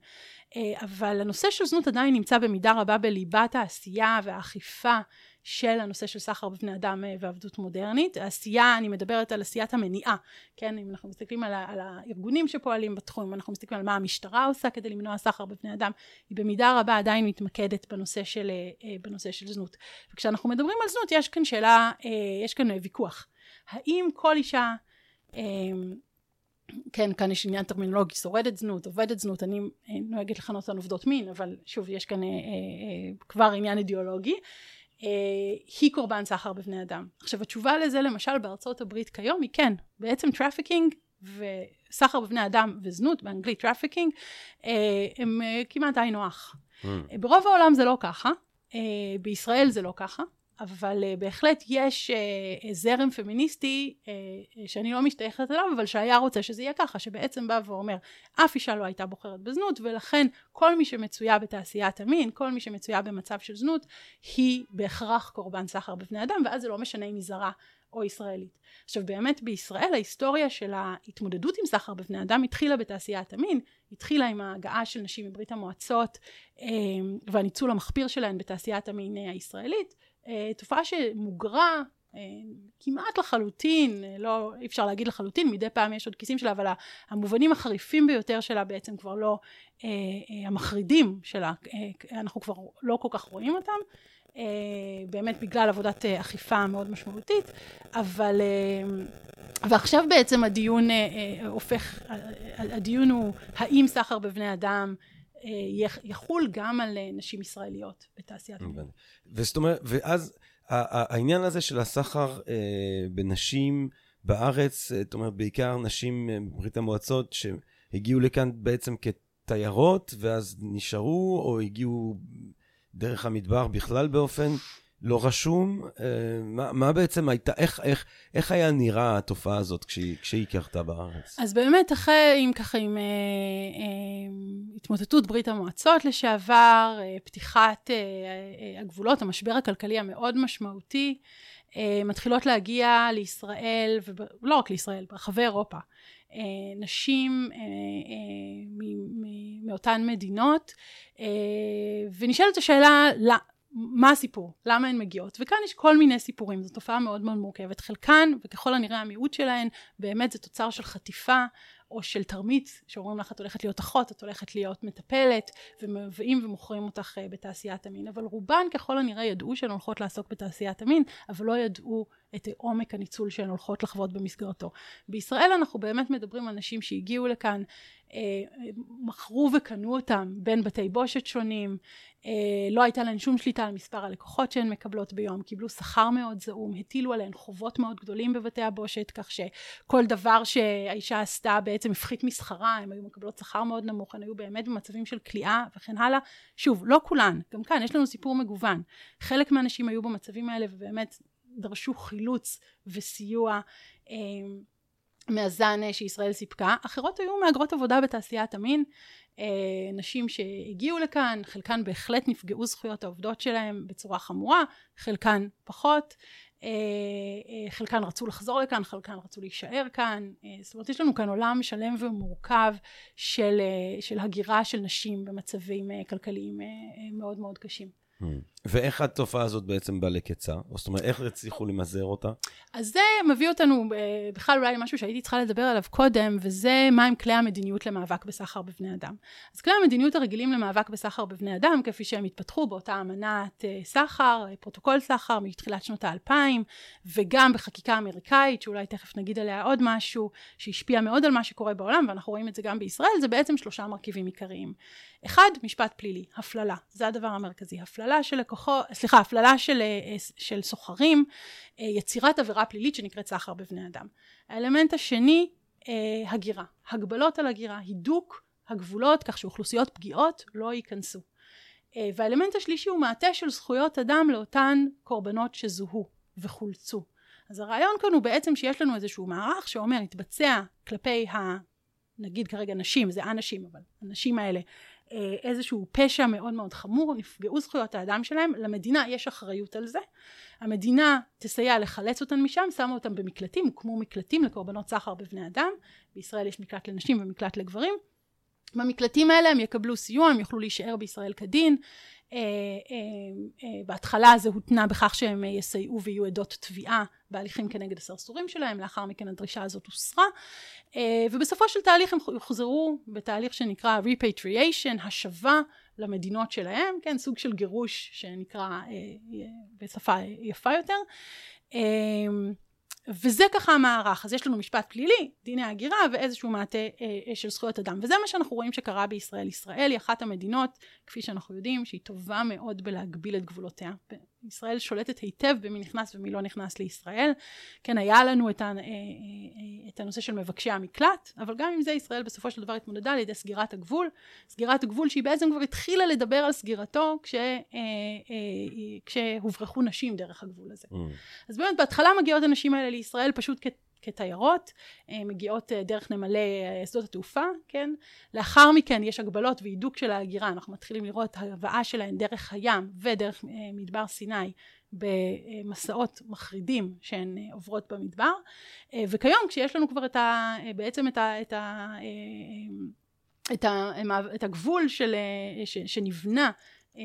אבל הנושא של זנות עדיין נמצא במידה רבה בליבת העשייה והאכיפה של הנושא של סחר בבני אדם אה, ועבדות מודרנית. העשייה, אני מדברת על עשיית המניעה, כן? אם אנחנו מסתכלים על, על הארגונים שפועלים בתחום, אם אנחנו מסתכלים על מה המשטרה עושה כדי למנוע סחר בבני אדם, היא במידה רבה עדיין מתמקדת בנושא של, אה, אה, בנושא של זנות. וכשאנחנו מדברים על זנות, יש כאן שאלה, יש כאן ויכוח. האם כל אישה כן, כאן יש עניין טרמינולוגי, שורדת זנות, עובדת זנות, אני נוהגת לכנות אותן עובדות מין, אבל שוב, יש כאן אה, אה, כבר עניין אידיאולוגי. אה, היא קורבן סחר בבני אדם. עכשיו התשובה לזה למשל בארצות הברית כיום היא כן, בעצם trafficking וסחר בבני אדם וזנות באנגלית trafficking אה, הם אה, כמעט היינו הך. Mm. ברוב העולם זה לא ככה, בישראל זה לא ככה, אבל uh, בהחלט יש uh, זרם פמיניסטי uh, שאני לא משתייכת אליו, אבל שהיה רוצה שזה יהיה ככה, שבעצם בא ואומר, אף אישה לא הייתה בוחרת בזנות, ולכן כל מי שמצויה בתעשיית המין, כל מי שמצויה במצב של זנות, היא בהכרח קורבן סחר בבני אדם, ואז זה לא משנה אם היא זרה או ישראלית. עכשיו באמת בישראל ההיסטוריה של ההתמודדות עם סחר בבני אדם התחילה בתעשיית המין, התחילה עם ההגעה של נשים מברית המועצות והניצול המחפיר שלהן בתעשיית המין הישראלית, אה, תופעה שמוגרה אה, כמעט לחלוטין, אה, לא, אי אפשר להגיד לחלוטין, מדי פעם יש עוד כיסים שלה, אבל המובנים החריפים ביותר שלה בעצם כבר לא, המחרידים שלה, אנחנו כבר לא כל כך רואים אותם, באמת בגלל עבודת אכיפה מאוד משמעותית, אבל, ועכשיו בעצם הדיון הופך, הדיון הוא האם סחר בבני אדם יחול גם על נשים ישראליות בתעשיית המין. וזאת אומרת, ואז העניין הזה של הסחר אה, בנשים בארץ, אה, זאת אומרת, בעיקר נשים אה, מברית המועצות שהגיעו לכאן בעצם כתיירות, ואז נשארו, או הגיעו דרך המדבר בכלל באופן לא רשום. אה, מה, מה בעצם הייתה, איך, איך, איך היה נראה התופעה הזאת כשהיא, כשהיא קרתה בארץ? אז באמת, אחרי, עם ככה, עם אה, אה, התמוטטות ברית המועצות לשעבר, אה, פתיחת אה, אה, הגבולות, המשבר הכלכלי המאוד משמעותי, אה, מתחילות להגיע לישראל, ולא רק לישראל, ברחבי אירופה. אה, נשים אה, מאותן מדינות, ונשאלת השאלה, מה הסיפור? למה הן מגיעות? וכאן יש כל מיני סיפורים, זו תופעה מאוד מאוד מורכבת. חלקן, וככל הנראה המיעוט שלהן, באמת זה תוצר של חטיפה או של תרמית, שאומרים לך את הולכת להיות אחות, את הולכת להיות מטפלת, ומביאים ומוכרים אותך אה, בתעשיית המין. אבל רובן ככל הנראה ידעו שהן הולכות לעסוק בתעשיית המין, אבל לא ידעו את עומק הניצול שהן הולכות לחוות במסגרתו. בישראל אנחנו באמת מדברים על נשים שהגיעו לכאן, אה, מכרו וקנו אותם בין בתי בושת שונים, אה, לא הייתה להן שום שליטה על מספר הלקוחות שהן מקבלות ביום, קיבלו שכר מאוד זעום, הטילו עליהן חובות מאוד גדולים בבתי הבושת, כך שכל דבר שהאישה עשתה בעצם הפחית משכרה, הן היו מקבלות שכר מאוד נמוך, הן היו באמת במצבים של כליאה וכן הלאה. שוב, לא כולן, גם כאן יש לנו סיפור מגוון. חלק מהנשים היו במצבים האלה ובאמת דרשו חילוץ וסיוע. אה, מהזן שישראל סיפקה, אחרות היו מהגרות עבודה בתעשיית המין, אה, נשים שהגיעו לכאן, חלקן בהחלט נפגעו זכויות העובדות שלהם בצורה חמורה, חלקן פחות, אה, אה, חלקן רצו לחזור לכאן, חלקן רצו להישאר כאן, זאת אומרת יש לנו כאן עולם שלם ומורכב של, של הגירה של נשים במצבים כלכליים מאוד מאוד קשים. ואיך התופעה הזאת בעצם באה לקצה? זאת אומרת, איך הצליחו למזער אותה? אז זה מביא אותנו אה, בכלל אולי למשהו שהייתי צריכה לדבר עליו קודם, וזה מהם כלי המדיניות למאבק בסחר בבני אדם. אז כלי המדיניות הרגילים למאבק בסחר בבני אדם, כפי שהם התפתחו באותה אמנת אה, סחר, אה, פרוטוקול סחר מתחילת שנות האלפיים, וגם בחקיקה אמריקאית, שאולי תכף נגיד עליה עוד משהו, שהשפיע מאוד על מה שקורה בעולם, ואנחנו רואים את זה גם בישראל, זה בעצם שלושה מרכיבים עיקריים. אחד, משפט פלילי, הפללה, זה הדבר המרכזי. הפללה הפללה של לקוחות, סליחה, הפללה של, של סוחרים, יצירת עבירה פלילית שנקראת סחר בבני אדם. האלמנט השני, הגירה. הגבלות על הגירה, הידוק הגבולות כך שאוכלוסיות פגיעות לא ייכנסו. והאלמנט השלישי הוא מעטה של זכויות אדם לאותן קורבנות שזוהו וחולצו. אז הרעיון כאן הוא בעצם שיש לנו איזשהו מערך שאומר להתבצע כלפי ה... נגיד כרגע נשים, זה אנשים, אבל הנשים האלה, אה, איזשהו פשע מאוד מאוד חמור, נפגעו זכויות האדם שלהם, למדינה יש אחריות על זה. המדינה תסייע לחלץ אותן משם, שמה אותן במקלטים, הוקמו מקלטים לקורבנות סחר בבני אדם, בישראל יש מקלט לנשים ומקלט לגברים. במקלטים האלה הם יקבלו סיוע, הם יוכלו להישאר בישראל כדין, אה, אה, אה, בהתחלה זה הותנה בכך שהם יסייעו ויהיו עדות תביעה בהליכים כנגד הסרסורים שלהם, לאחר מכן הדרישה הזאת הוסרה, ובסופו של תהליך הם יוחזרו בתהליך שנקרא repatriation, השבה למדינות שלהם, כן, סוג של גירוש שנקרא בשפה יפה יותר. וזה ככה המערך, אז יש לנו משפט פלילי, דיני הגירה ואיזשהו מעטה אה, אה, של זכויות אדם, וזה מה שאנחנו רואים שקרה בישראל. ישראל היא אחת המדינות, כפי שאנחנו יודעים, שהיא טובה מאוד בלהגביל את גבולותיה. ישראל שולטת היטב במי נכנס ומי לא נכנס לישראל. כן, היה לנו את, ה, אה, אה, את הנושא של מבקשי המקלט, אבל גם עם זה ישראל בסופו של דבר התמודדה על ידי סגירת הגבול. סגירת הגבול שהיא בעצם כבר התחילה לדבר על סגירתו כש, אה, כשהוברחו נשים דרך הגבול הזה. Mm. אז באמת בהתחלה מגיעות הנשים האלה לישראל פשוט כ... כתיירות, מגיעות דרך נמלי שדות התעופה, כן? לאחר מכן יש הגבלות והידוק של ההגירה, אנחנו מתחילים לראות הבאה שלהן דרך הים ודרך מדבר סיני במסעות מחרידים שהן עוברות במדבר, וכיום כשיש לנו כבר את ה, בעצם את ה... את ה את, הגבול של, שנבנה אה,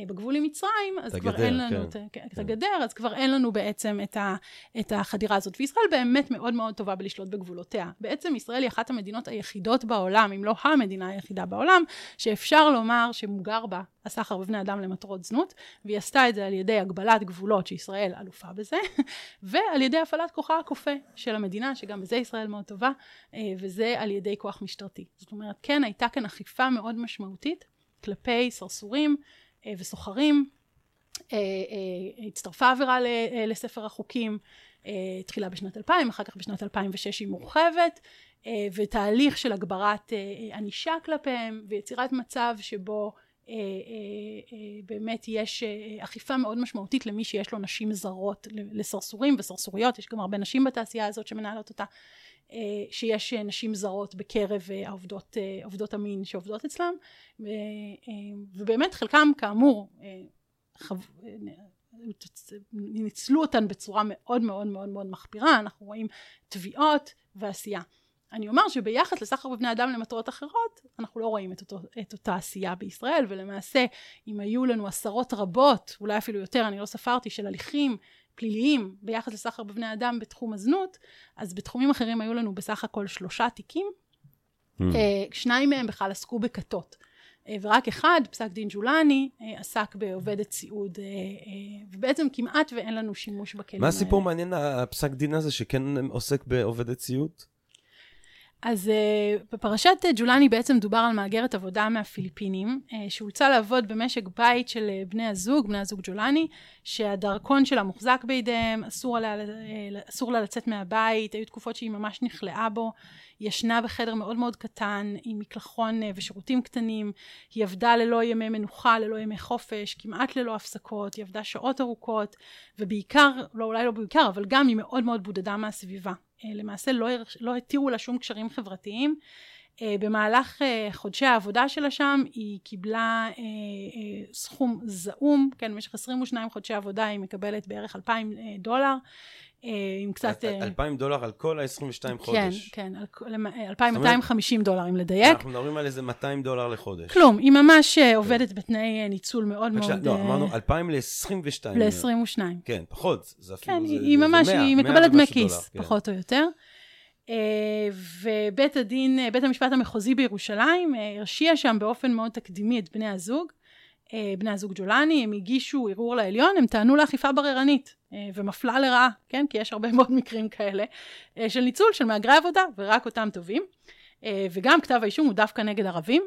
בגבול עם מצרים, אז כבר הגדר, אין לנו כן. את, כן. את הגדר, אז כבר אין לנו בעצם את, ה, את החדירה הזאת. וישראל באמת מאוד מאוד טובה בלשלוט בגבולותיה. בעצם ישראל היא אחת המדינות היחידות בעולם, אם לא המדינה היחידה בעולם, שאפשר לומר שמוגר בה הסחר בבני אדם למטרות זנות, והיא עשתה את זה על ידי הגבלת גבולות, שישראל אלופה בזה, ועל ידי הפעלת כוחה הכופה של המדינה, שגם בזה ישראל מאוד טובה, אה, וזה על ידי כוח משטרתי. זאת אומרת, כן הייתה כאן אכיפה מאוד משמעותית כלפי סרסורים. אה, וסוחרים. אה, אה, הצטרפה עבירה לספר החוקים, התחילה בשנת 2000, אחר כך בשנת 2006 היא מורחבת, ותהליך של הגברת ענישה כלפיהם, ויצירת מצב שבו באמת יש אכיפה מאוד משמעותית למי שיש לו נשים זרות לסרסורים וסרסוריות, יש גם הרבה נשים בתעשייה הזאת שמנהלות אותה, שיש נשים זרות בקרב העובדות, עובדות המין שעובדות אצלם, ובאמת חלקם כאמור. ניצלו אותן בצורה מאוד מאוד מאוד מאוד מחפירה, אנחנו רואים תביעות ועשייה. אני אומר שביחס לסחר בבני אדם למטרות אחרות, אנחנו לא רואים את, אותו, את אותה עשייה בישראל, ולמעשה אם היו לנו עשרות רבות, אולי אפילו יותר, אני לא ספרתי, של הליכים פליליים ביחס לסחר בבני אדם בתחום הזנות, אז בתחומים אחרים היו לנו בסך הכל שלושה תיקים, mm. שניים מהם בכלל עסקו בכתות. אה, ורק אחד, פסק דין ג'ולני, אה, עסק בעובדת סיעוד, ובעצם כמעט ואין לנו שימוש בכלים האלה. מה הסיפור מעניין, הפסק דין הזה, שכן עוסק בעובדת סיעוד? אז uh, בפרשת uh, ג'ולני בעצם דובר על מהגרת עבודה מהפיליפינים, uh, שאולצה לעבוד במשק בית של uh, בני הזוג, בני הזוג ג'ולני, שהדרכון שלה מוחזק בידיהם, אסור, עליה, uh, אסור לה לצאת מהבית, היו תקופות שהיא ממש נכלאה בו, ישנה בחדר מאוד מאוד קטן, עם מקלחון uh, ושירותים קטנים, היא עבדה ללא ימי מנוחה, ללא ימי חופש, כמעט ללא הפסקות, היא עבדה שעות ארוכות, ובעיקר, לא אולי לא בעיקר, אבל גם היא מאוד מאוד בודדה מהסביבה. אה, למעשה לא, לא התירו לה שום קשרים חברתיים. אה, במהלך אה, חודשי העבודה שלה שם היא קיבלה סכום זעום, כן, במשך 22 חודשי עבודה היא מקבלת בערך 2,000 דולר. אה, עם קצת... 2,000 אה, דולר על כל ה-22 כן, חודש. כן, כן, 2,250 דולר, אם לדייק. אנחנו מדברים על איזה 200 דולר לחודש. כלום, היא ממש אה, עובדת בתנאי ניצול מאוד מאוד... לא, אמרנו 2,000 ל-22. ל-22. כן, פחות, זה אפילו, כן, היא ממש, היא מקבלת דמי כיס, כן. פחות או יותר. ובית הדין, בית המשפט המחוזי בירושלים הרשיע שם באופן מאוד תקדימי את בני הזוג. אה, בני הזוג ג'ולני, הם הגישו ערעור לעליון, הם טענו לאכיפה בררנית אה, ומפלה לרעה, כן? כי יש הרבה מאוד מקרים כאלה אה, של ניצול של מהגרי עבודה, ורק אותם טובים. וגם כתב האישום הוא דווקא נגד ערבים.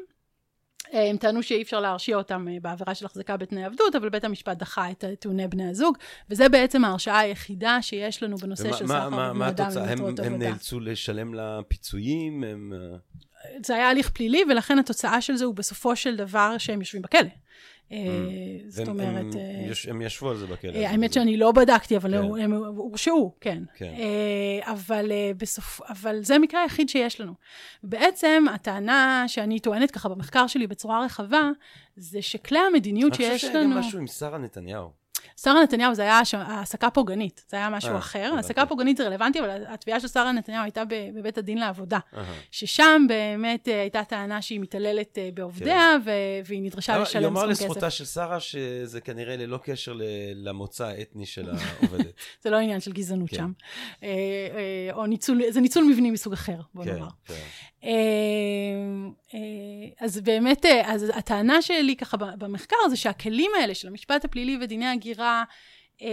אה, הם טענו שאי אפשר להרשיע אותם אה, בעבירה של החזקה בתנאי עבדות, אבל בית המשפט דחה את טיעוני בני הזוג, וזה בעצם ההרשעה היחידה שיש לנו בנושא ומה- של מה- סחר מה- בבני מה אדם התוצאה? הם- למטרות הם עבודה. נאלצו לשלם לה פיצויים? הם... אה, זה היה הליך פלילי, ולכן התוצאה של זה הוא בסופו של דבר שהם יושבים בכלא. אה, זאת והם- אומרת... הם אה, הם ישבו על זה בכלא. אה, האמת שאני לא בדקתי, אבל כן. הם- הורשעו, כן. כן. אבל זה המקרה היחיד שיש לנו. בעצם הטענה שאני טוענת ככה במחקר שלי בצורה רחבה, זה שכלי המדיניות אני שיש חושב שהיה גם לנו... משהו עם שרה נתניהו. שרה נתניהו זה היה העסקה פוגענית, זה היה משהו אה, אחר. העסקה פוגענית זה רלוונטי, אבל התביעה של שרה נתניהו הייתה ב- בבית הדין לעבודה. ששם באמת אה, הייתה טענה שהיא מתעללת אה, בעובדיה, ו- והיא נדרשה לשלם יאמר סכום כסף. לזכותה של שרה שזה כנראה ללא קשר למוצא האתני של העובדת. זה לא עניין של גזענות כן. שם. או ניצול, זה ניצול מבני מסוג אחר, בוא כן, נאמר. כן. אז באמת, אז הטענה שלי ככה במחקר זה שהכלים האלה של המשפט הפלילי ודיני הגירה, אה,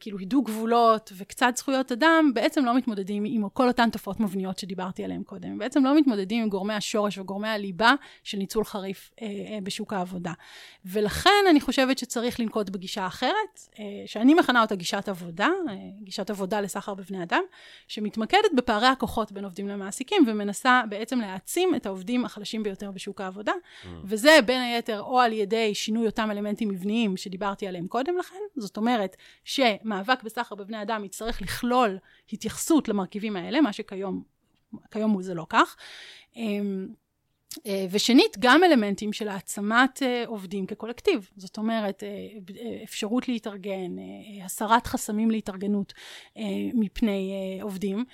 כאילו הידוק גבולות וקצת זכויות אדם, בעצם לא מתמודדים עם כל אותן תופעות מבניות שדיברתי עליהן קודם. בעצם לא מתמודדים עם גורמי השורש וגורמי הליבה של ניצול חריף אה, אה, בשוק העבודה. ולכן אני חושבת שצריך לנקוט בגישה אחרת, אה, שאני מכנה אותה גישת עבודה, אה, גישת עבודה לסחר בבני אדם, שמתמקדת בפערי הכוחות בין עובדים למעסיקים, ומנסה בעצם להעצים את העובדים החלשים ביותר בשוק העבודה, וזה בין היתר או על ידי שינוי אותם אלמנטים מבניים שדיברתי עליהם קודם לכן, זאת אומרת שמאבק בסחר בבני אדם יצטרך לכלול התייחסות למרכיבים האלה, מה שכיום כיום זה לא כך. אה, ושנית, גם אלמנטים של העצמת אה, עובדים כקולקטיב. זאת אומרת, אה, אפשרות להתארגן, הסרת חסמים להתארגנות מפני עובדים.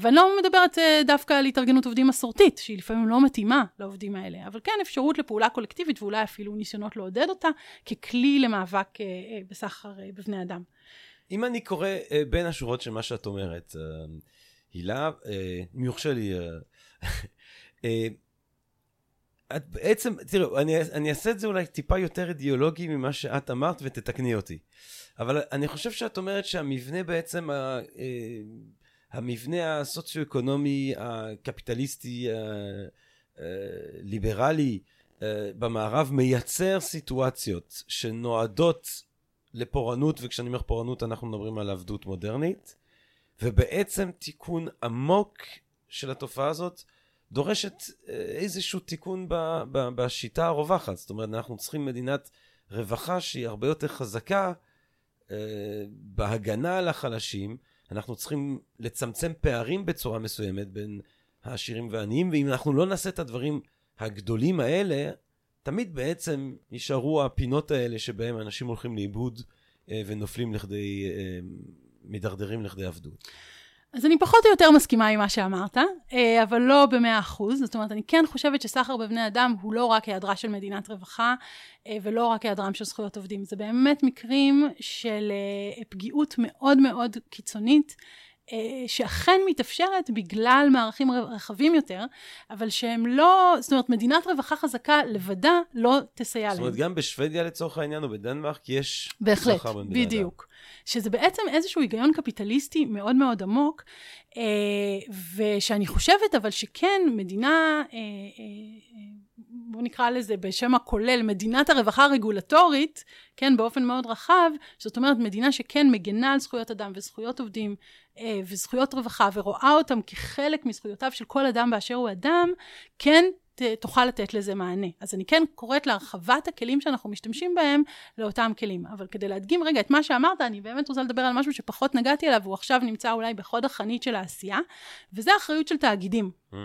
ואני לא מדברת דווקא על התארגנות עובדים מסורתית, שהיא לפעמים לא מתאימה לעובדים האלה, אבל כן אפשרות לפעולה קולקטיבית ואולי אפילו ניסיונות לעודד אותה ככלי למאבק בסחר בבני אדם. אם אני קורא בין השורות של מה שאת אומרת, הילה, אם יורשה לי, את בעצם, תראו, אני, אני אעשה את זה אולי טיפה יותר אידיאולוגי ממה שאת אמרת ותתקני אותי. אבל אני חושב שאת אומרת שהמבנה בעצם, ה, אה, המבנה הסוציו-אקונומי הקפיטליסטי הליברלי אה, במערב מייצר סיטואציות שנועדות לפורענות, וכשאני אומר פורענות אנחנו מדברים על עבדות מודרנית, ובעצם תיקון עמוק של התופעה הזאת דורשת אה, איזשהו תיקון ב, ב, בשיטה הרווחת. זאת אומרת, אנחנו צריכים מדינת רווחה שהיא הרבה יותר חזקה אה, בהגנה על החלשים. אנחנו צריכים לצמצם פערים בצורה מסוימת בין העשירים והעניים, ואם אנחנו לא נעשה את הדברים הגדולים האלה, תמיד בעצם יישארו הפינות האלה שבהם אנשים הולכים לאיבוד אה, ונופלים לכדי, אה, מידרדרים לכדי עבדות. אז אני פחות או יותר מסכימה עם מה שאמרת, אה, אבל לא במאה אחוז. זאת אומרת, אני כן חושבת שסחר בבני אדם הוא לא רק היעדרה של מדינת רווחה, אה, ולא רק היעדרם של זכויות עובדים. זה באמת מקרים של אה, פגיעות מאוד מאוד קיצונית. אה, שאכן מתאפשרת בגלל מערכים רחבים יותר, אבל שהם לא, זאת אומרת, מדינת רווחה חזקה לבדה לא תסייע להם. זאת אומרת, גם בשוודיה לצורך העניין, או בדנמרק, יש בהחלט, בני אדם. בדיוק. שזה בעצם איזשהו היגיון קפיטליסטי מאוד מאוד עמוק, אה, ושאני חושבת אבל שכן מדינה, אה, אה, בוא נקרא לזה בשם הכולל, מדינת הרווחה הרגולטורית, כן, באופן מאוד רחב, זאת אומרת מדינה שכן מגנה על זכויות אדם וזכויות עובדים אה, וזכויות רווחה ורואה אותם כחלק מזכויותיו של כל אדם באשר הוא אדם, כן ת, תוכל לתת לזה מענה. אז אני כן קוראת להרחבת הכלים שאנחנו משתמשים בהם לאותם כלים. אבל כדי להדגים רגע את מה שאמרת, אני באמת רוצה לדבר על משהו שפחות נגעתי אליו, והוא עכשיו נמצא אולי בחוד החנית של העשייה, וזה האחריות של תאגידים. Mm,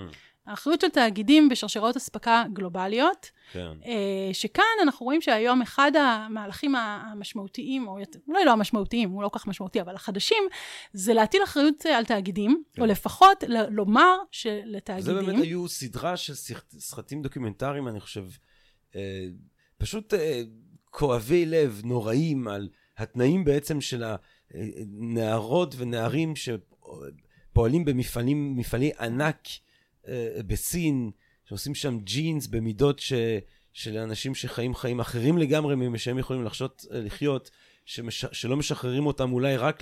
האחריות של תאגידים בשרשרות אספקה גלובליות, כן. אה, שכאן אנחנו רואים שהיום אחד המהלכים המשמעותיים, או אולי לא המשמעותיים, הוא לא כל כך משמעותי, אבל החדשים, זה להטיל אחריות על תאגידים, כן. או לפחות ל- לומר זה שלתאגידים... באמת היו סדרה של סרט- סרטים דוקומנטריים, אני חושב, אה, פשוט אה, כואבי לב, נוראים, על התנאים בעצם של הנערות ונערים שפועלים במפעלים, מפעלי ענק אה, בסין, שעושים שם ג'ינס במידות ש, של אנשים שחיים חיים אחרים לגמרי ממה שהם יכולים לחשות, אה, לחיות, שמש, שלא משחררים אותם אולי רק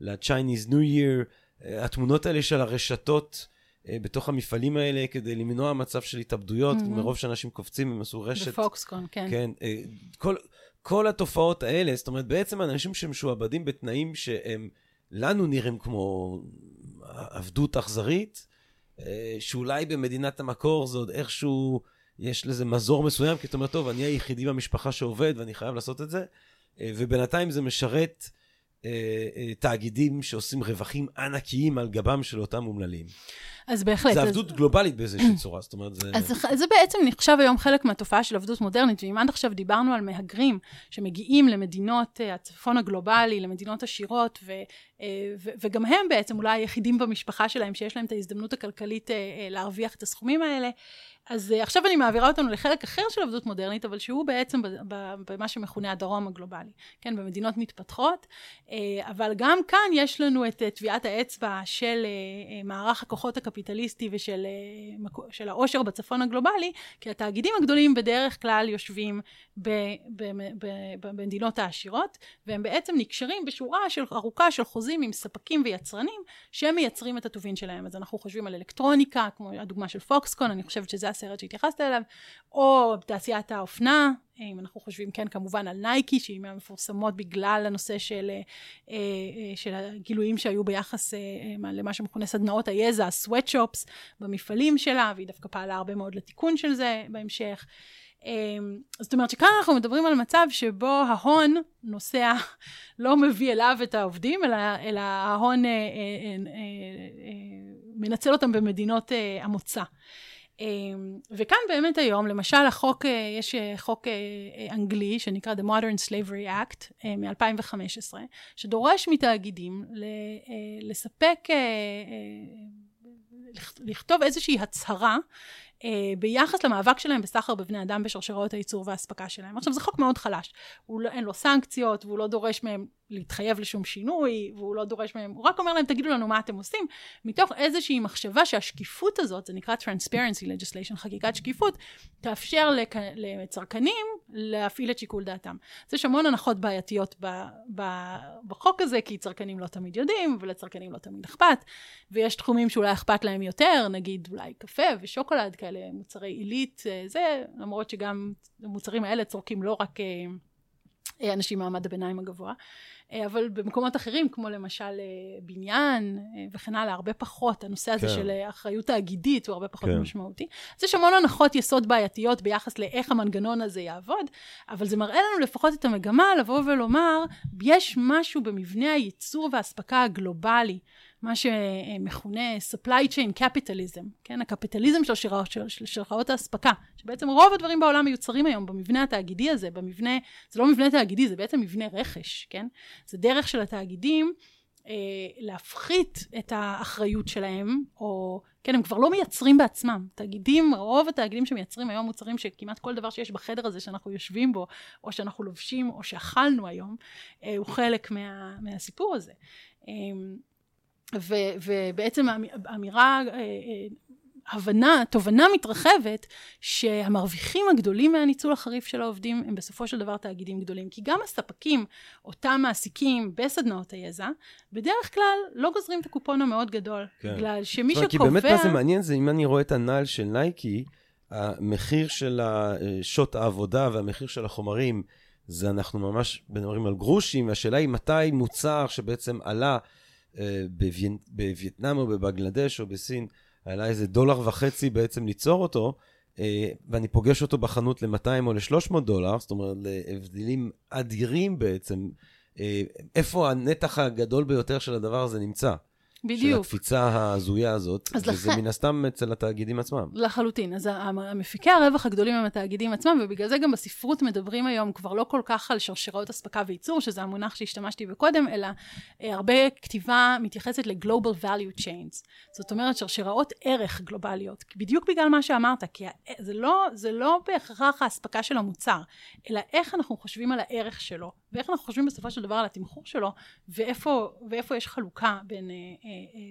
ל-Chinese New Year, אה, התמונות האלה של הרשתות, אה, בתוך המפעלים האלה כדי למנוע מצב של התאבדויות, Mhm. מרוב שאנשים קופצים, הם עשו רשת. בפוקסקון, כן. כן, אה, כל, כל התופעות האלה, זאת אומרת, בעצם אנשים שמשועבדים בתנאים שהם לנו נראים כמו עבדות אכזרית, אה, שאולי במדינת המקור זה עוד איכשהו, יש לזה מזור מסוים, כי אתה אומר, טוב, אני היחידי במשפחה שעובד ואני חייב לעשות את זה, אה, ובינתיים זה משרת אה, אה, תאגידים שעושים רווחים ענקיים על גבם של אותם אומללים. אז בהחלט. זה אז- עבדות גלובלית באיזושהי צורה, זאת אומרת, זה... אז זה- בעצם נחשב היום חלק מהתופעה של עבדות מודרנית, ואם עד עכשיו דיברנו על מהגרים שמגיעים למדינות אה, הצפון הגלובלי, למדינות עשירות, ו, אה, ו, וגם הם בעצם אולי היחידים במשפחה שלהם שיש להם את ההזדמנות הכלכלית אה, אה, להרוויח את הסכומים האלה, אז אה, עכשיו אני מעבירה אותנו לחלק אחר של עבדות מודרנית, אבל שהוא בעצם במה שמכונה הדרום הגלובלי, כן, במדינות מתפתחות, אה, אבל גם כאן יש לנו את אה, טביעת האצבע של מערך הכוחות הקפיטליסטי ושל של העושר בצפון הגלובלי, כי התאגידים הגדולים בדרך כלל יושבים במדינות העשירות, והם בעצם נקשרים בשורה של, ארוכה של חוזים עם ספקים ויצרנים שהם מייצרים את הטובין שלהם. אז אנחנו חושבים על אלקטרוניקה, כמו הדוגמה של פוקסקון, אני חושבת שזה הסרט שהתייחסת אליו, או תעשיית האופנה, אם אנחנו חושבים, כן, כמובן על נייקי, שהיא מהמפורסמות בגלל הנושא של, אה, אה, של הגילויים שהיו ביחס אה, למה שמכונה סדנאות היזע, ה-sweatshops במפעלים שלה, והיא דווקא פעלה הרבה מאוד לתיקון של זה בהמשך. זאת אומרת שכאן אנחנו מדברים על מצב שבו ההון נוסע, לא מביא אליו את העובדים, אלא, אלא ההון אה, אה, אה, אה, מנצל אותם במדינות אה, המוצא. אמ, וכאן באמת היום, למשל החוק, אה, יש אה, חוק אה, אנגלי שנקרא The Modern Slavery Act מ-2015, שדורש מתאגידים לספק, לכ- לכתוב איזושהי הצהרה ביחס למאבק שלהם בסחר בבני אדם בשרשראות הייצור והאספקה שלהם. עכשיו זה חוק מאוד חלש, הוא לא, אין לו סנקציות והוא לא דורש מהם להתחייב לשום שינוי, והוא לא דורש מהם, הוא רק אומר להם תגידו לנו מה אתם עושים, מתוך איזושהי מחשבה שהשקיפות הזאת, זה נקרא Transparency Legislation, חקיקת שקיפות, תאפשר לק... לצרכנים להפעיל את שיקול דעתם. אז יש המון הנחות בעייתיות ב... ב... בחוק הזה, כי צרכנים לא תמיד יודעים, ולצרכנים לא תמיד אכפת, ויש תחומים שאולי אכפת להם יותר, נגיד אולי קפה ושוקולד, כאלה מוצרי עילית, אה, זה, למרות שגם המוצרים האלה צורכים לא רק אה, אנשים מעמד הביניים הגבוה. אבל במקומות אחרים, כמו למשל בניין וכן הלאה, הרבה פחות. הנושא הזה כן. של אחריות תאגידית הוא הרבה פחות כן. משמעותי. אז יש המון הנחות יסוד בעייתיות ביחס לאיך המנגנון הזה יעבוד, אבל זה מראה לנו לפחות את המגמה לבוא ולומר, יש משהו במבנה הייצור והאספקה הגלובלי, מה שמכונה supply chain capitalism, כן? הקפיטליזם של שרשראות, האספקה, שבעצם רוב הדברים בעולם מיוצרים היום במבנה התאגידי הזה, במבנה, זה לא מבנה תאגידי, זה בעצם מבנה רכש, כן? זה דרך של התאגידים אה, להפחית את האחריות שלהם, או, כן, הם כבר לא מייצרים בעצמם. תאגידים, רוב התאגידים שמייצרים היום מוצרים שכמעט כל דבר שיש בחדר הזה שאנחנו יושבים בו, או שאנחנו לובשים, או שאכלנו היום, אה, הוא חלק מה, מהסיפור הזה. אה, ו, ובעצם האמירה, אה, הבנה, תובנה מתרחבת, שהמרוויחים הגדולים מהניצול החריף של העובדים הם בסופו של דבר תאגידים גדולים. כי גם הספקים, אותם מעסיקים בסדנאות היזע, בדרך כלל לא גוזרים את הקופון המאוד גדול. כן. בגלל שמי שקובע... כי באמת מה זה מעניין זה אם אני רואה את הנעל של נייקי, המחיר של שעות העבודה והמחיר של החומרים, זה אנחנו ממש מדברים על גרושים, והשאלה היא מתי מוצר שבעצם עלה בווייטנאם או בבנגלדש או בסין, עלה איזה דולר וחצי בעצם ליצור אותו, ואני פוגש אותו בחנות ל-200 או ל-300 דולר, זאת אומרת, להבדלים אדירים בעצם, איפה הנתח הגדול ביותר של הדבר הזה נמצא. בדיוק. של הקפיצה ההזויה הזאת, וזה לכן... מן הסתם אצל התאגידים עצמם. לחלוטין. אז המפיקי הרווח הגדולים הם התאגידים עצמם, ובגלל זה גם בספרות מדברים היום כבר לא כל כך על שרשראות אספקה וייצור, שזה המונח שהשתמשתי בו קודם, אלא הרבה כתיבה מתייחסת ל-Global Value Chains. זאת אומרת, שרשראות ערך גלובליות. בדיוק בגלל מה שאמרת, כי זה לא, זה לא בהכרח האספקה של המוצר, אלא איך אנחנו חושבים על הערך שלו, ואיך אנחנו חושבים בסופו של דבר על התמחור שלו, ואיפה, ואיפה יש חלוקה בין...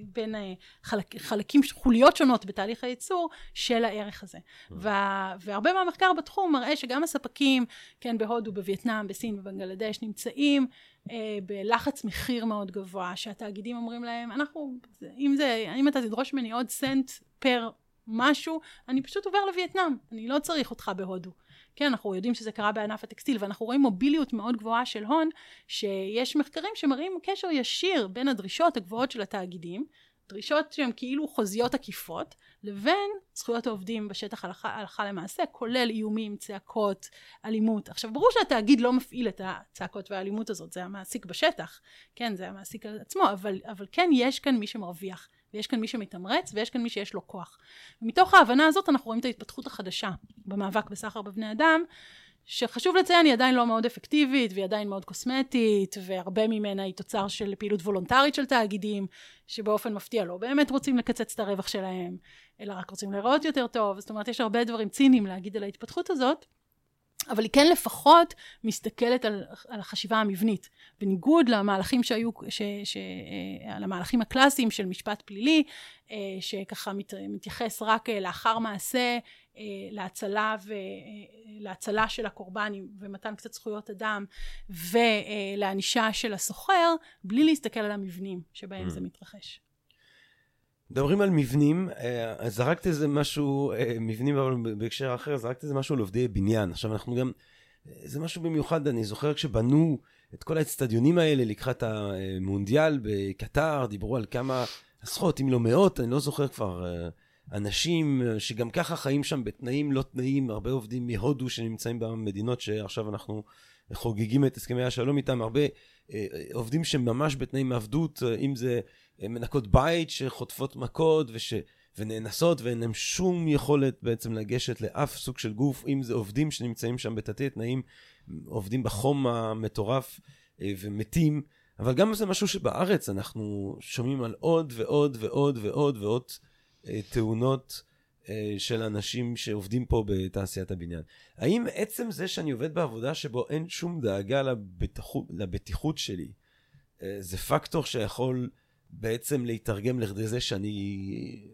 בין חלק, חלקים, חוליות שונות בתהליך הייצור של הערך הזה. Mm. וה, והרבה מהמחקר בתחום מראה שגם הספקים, כן, בהודו, בווייטנאם, בסין ובנגלדש, נמצאים אה, בלחץ מחיר מאוד גבוה, שהתאגידים אומרים להם, אנחנו, אם זה, אם אתה תדרוש ממני עוד סנט פר משהו, אני פשוט עובר לווייטנאם, אני לא צריך אותך בהודו. כן, אנחנו יודעים שזה קרה בענף הטקסטיל, ואנחנו רואים מוביליות מאוד גבוהה של הון, שיש מחקרים שמראים קשר ישיר בין הדרישות הגבוהות של התאגידים, דרישות שהן כאילו חוזיות עקיפות, לבין זכויות העובדים בשטח הלכה, הלכה למעשה, כולל איומים, צעקות, אלימות. עכשיו, ברור שהתאגיד לא מפעיל את הצעקות והאלימות הזאת, זה המעסיק בשטח, כן, זה המעסיק עצמו, אבל, אבל כן יש כאן מי שמרוויח. ויש כאן מי שמתמרץ, ויש כאן מי שיש לו כוח. ומתוך ההבנה הזאת אנחנו רואים את ההתפתחות החדשה במאבק בסחר בבני אדם, שחשוב לציין, היא עדיין לא מאוד אפקטיבית, והיא עדיין מאוד קוסמטית, והרבה ממנה היא תוצר של פעילות וולונטרית של תאגידים, שבאופן מפתיע לא באמת רוצים לקצץ את הרווח שלהם, אלא רק רוצים לראות יותר טוב. זאת אומרת, יש הרבה דברים ציניים להגיד על ההתפתחות הזאת. אבל היא כן לפחות מסתכלת על, על החשיבה המבנית. בניגוד למהלכים שהיו, ש, ש, אה, למהלכים הקלאסיים של משפט פלילי, אה, שככה מת, מתייחס רק אה, לאחר מעשה להצלה, ו, להצלה של הקורבן ומתן קצת זכויות אדם ולענישה של הסוחר, בלי להסתכל על המבנים שבהם mm. זה מתרחש. מדברים על מבנים, אה, זרקת איזה משהו, אה, מבנים אבל בהקשר אחר, זרקת איזה משהו על עובדי בניין. עכשיו אנחנו גם, אה, זה משהו במיוחד, אני זוכר כשבנו את כל האצטדיונים האלה לקראת המונדיאל בקטר, דיברו על כמה עשרות, אם לא מאות, אני לא זוכר כבר, אנשים שגם ככה חיים שם בתנאים לא תנאים, הרבה עובדים מהודו שנמצאים במדינות שעכשיו אנחנו חוגגים את הסכמי השלום איתם, הרבה עובדים שממש בתנאים מעבדות, אם זה... מנקות בית שחוטפות מכות וש... ונאנסות ואין להם שום יכולת בעצם לגשת לאף סוג של גוף, אם זה עובדים שנמצאים שם בתתי תנאים, עובדים בחום המטורף אה, ומתים, אבל גם זה משהו שבארץ אנחנו שומעים על עוד ועוד ועוד ועוד ועוד אה, תאונות אה, של אנשים שעובדים פה בתעשיית הבניין. האם עצם זה שאני עובד בעבודה שבו אין שום דאגה לבטיחות, לבטיחות שלי, זה פקטור שיכול... בעצם להתרגם לכדי זה שאני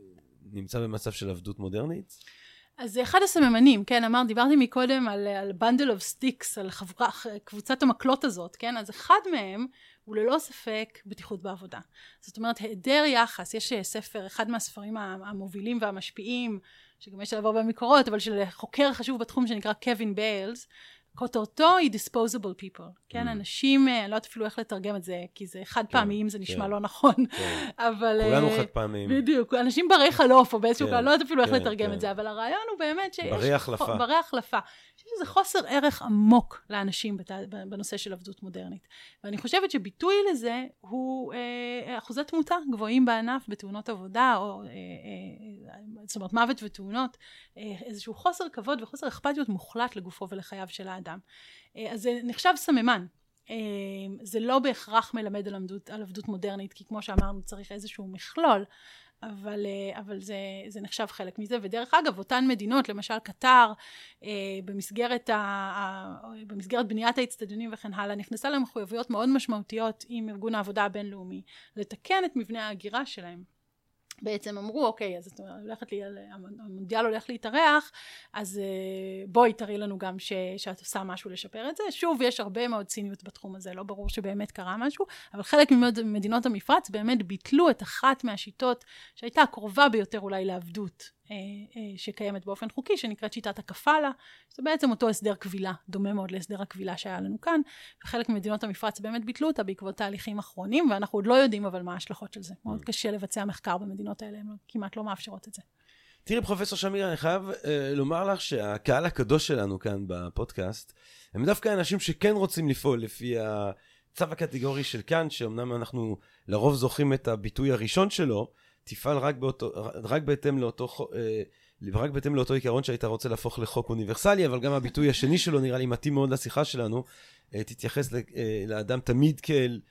נמצא במצב של עבדות מודרנית? אז זה אחד הסממנים, כן, אמר, דיברתי מקודם על, על bundle of sticks, על חברה, קבוצת המקלות הזאת, כן, אז אחד מהם הוא ללא ספק בטיחות בעבודה. זאת אומרת, היעדר יחס, יש ספר, אחד מהספרים המובילים והמשפיעים, שגם יש עליו הרבה מקורות, אבל של חוקר חשוב בתחום שנקרא קווין ביילס, כותרתו היא disposable people, כן, mm. אנשים, אה, אני לא יודעת אפילו איך לתרגם את זה, כי זה חד כן, פעמיים, זה נשמע כן. לא נכון, כן. אבל... כולנו אה, חד פעמיים. בדיוק, אנשים ברי חלוף, או באיזשהו, כן, אני לא יודעת אפילו איך לתרגם את זה, אבל הרעיון הוא באמת שיש... ברי החלפה. ברי החלפה. יש איזה חוסר ערך עמוק לאנשים בת... בנושא של עבדות מודרנית. ואני חושבת שביטוי לזה הוא אה, אחוזי תמותה גבוהים בענף, בתאונות עבודה, או אה, אה, זאת אומרת מוות ותאונות, אה, איזשהו חוסר כבוד וחוסר אכפתיות מוחלט לגופו ולחייו של האדם. אה, אז זה נחשב סממן. אה, זה לא בהכרח מלמד על עבדות, על עבדות מודרנית, כי כמו שאמרנו צריך איזשהו מכלול, אבל, אה, אבל זה, זה נחשב חלק מזה. ודרך אגב, אותן מדינות, למשל קטר, במסגרת, ה, במסגרת בניית האצטדיונים וכן הלאה, נכנסה למחויבויות מאוד משמעותיות עם ארגון העבודה הבינלאומי, לתקן את מבנה ההגירה שלהם. בעצם אמרו, אוקיי, אז את הולכת לי, המונדיאל הולך להתארח, אז אה, בואי תראי לנו גם ש, שאת עושה משהו לשפר את זה. שוב, יש הרבה מאוד ציניות בתחום הזה, לא ברור שבאמת קרה משהו, אבל חלק ממדינות המפרץ באמת ביטלו את אחת מהשיטות שהייתה הקרובה ביותר אולי לעבדות שקיימת באופן חוקי, שנקראת שיטת הקפאלה, זה בעצם אותו הסדר כבילה, דומה מאוד להסדר הכבילה שהיה לנו כאן, וחלק ממדינות המפרץ באמת ביטלו אותה בעקבות תהליכים אחרונים, ואנחנו עוד לא יודעים אבל מה ההשלכות של זה. מאוד mm. קשה לבצע מחקר במדינות האלה, הן כמעט לא מאפשרות את זה. תראי, פרופסור שמיר, אני חייב uh, לומר לך שהקהל הקדוש שלנו כאן בפודקאסט, הם דווקא אנשים שכן רוצים לפעול לפי הצו הקטגורי של כאן, שאומנם אנחנו לרוב זוכרים את הביטוי הראשון שלו, תפעל רק, באותו, רק בהתאם לאותו... אה, רק בהתאם לאותו עיקרון שהיית רוצה להפוך לחוק אוניברסלי, אבל גם הביטוי השני שלו נראה לי מתאים מאוד לשיחה שלנו. אה, תתייחס אה, לאדם תמיד כאל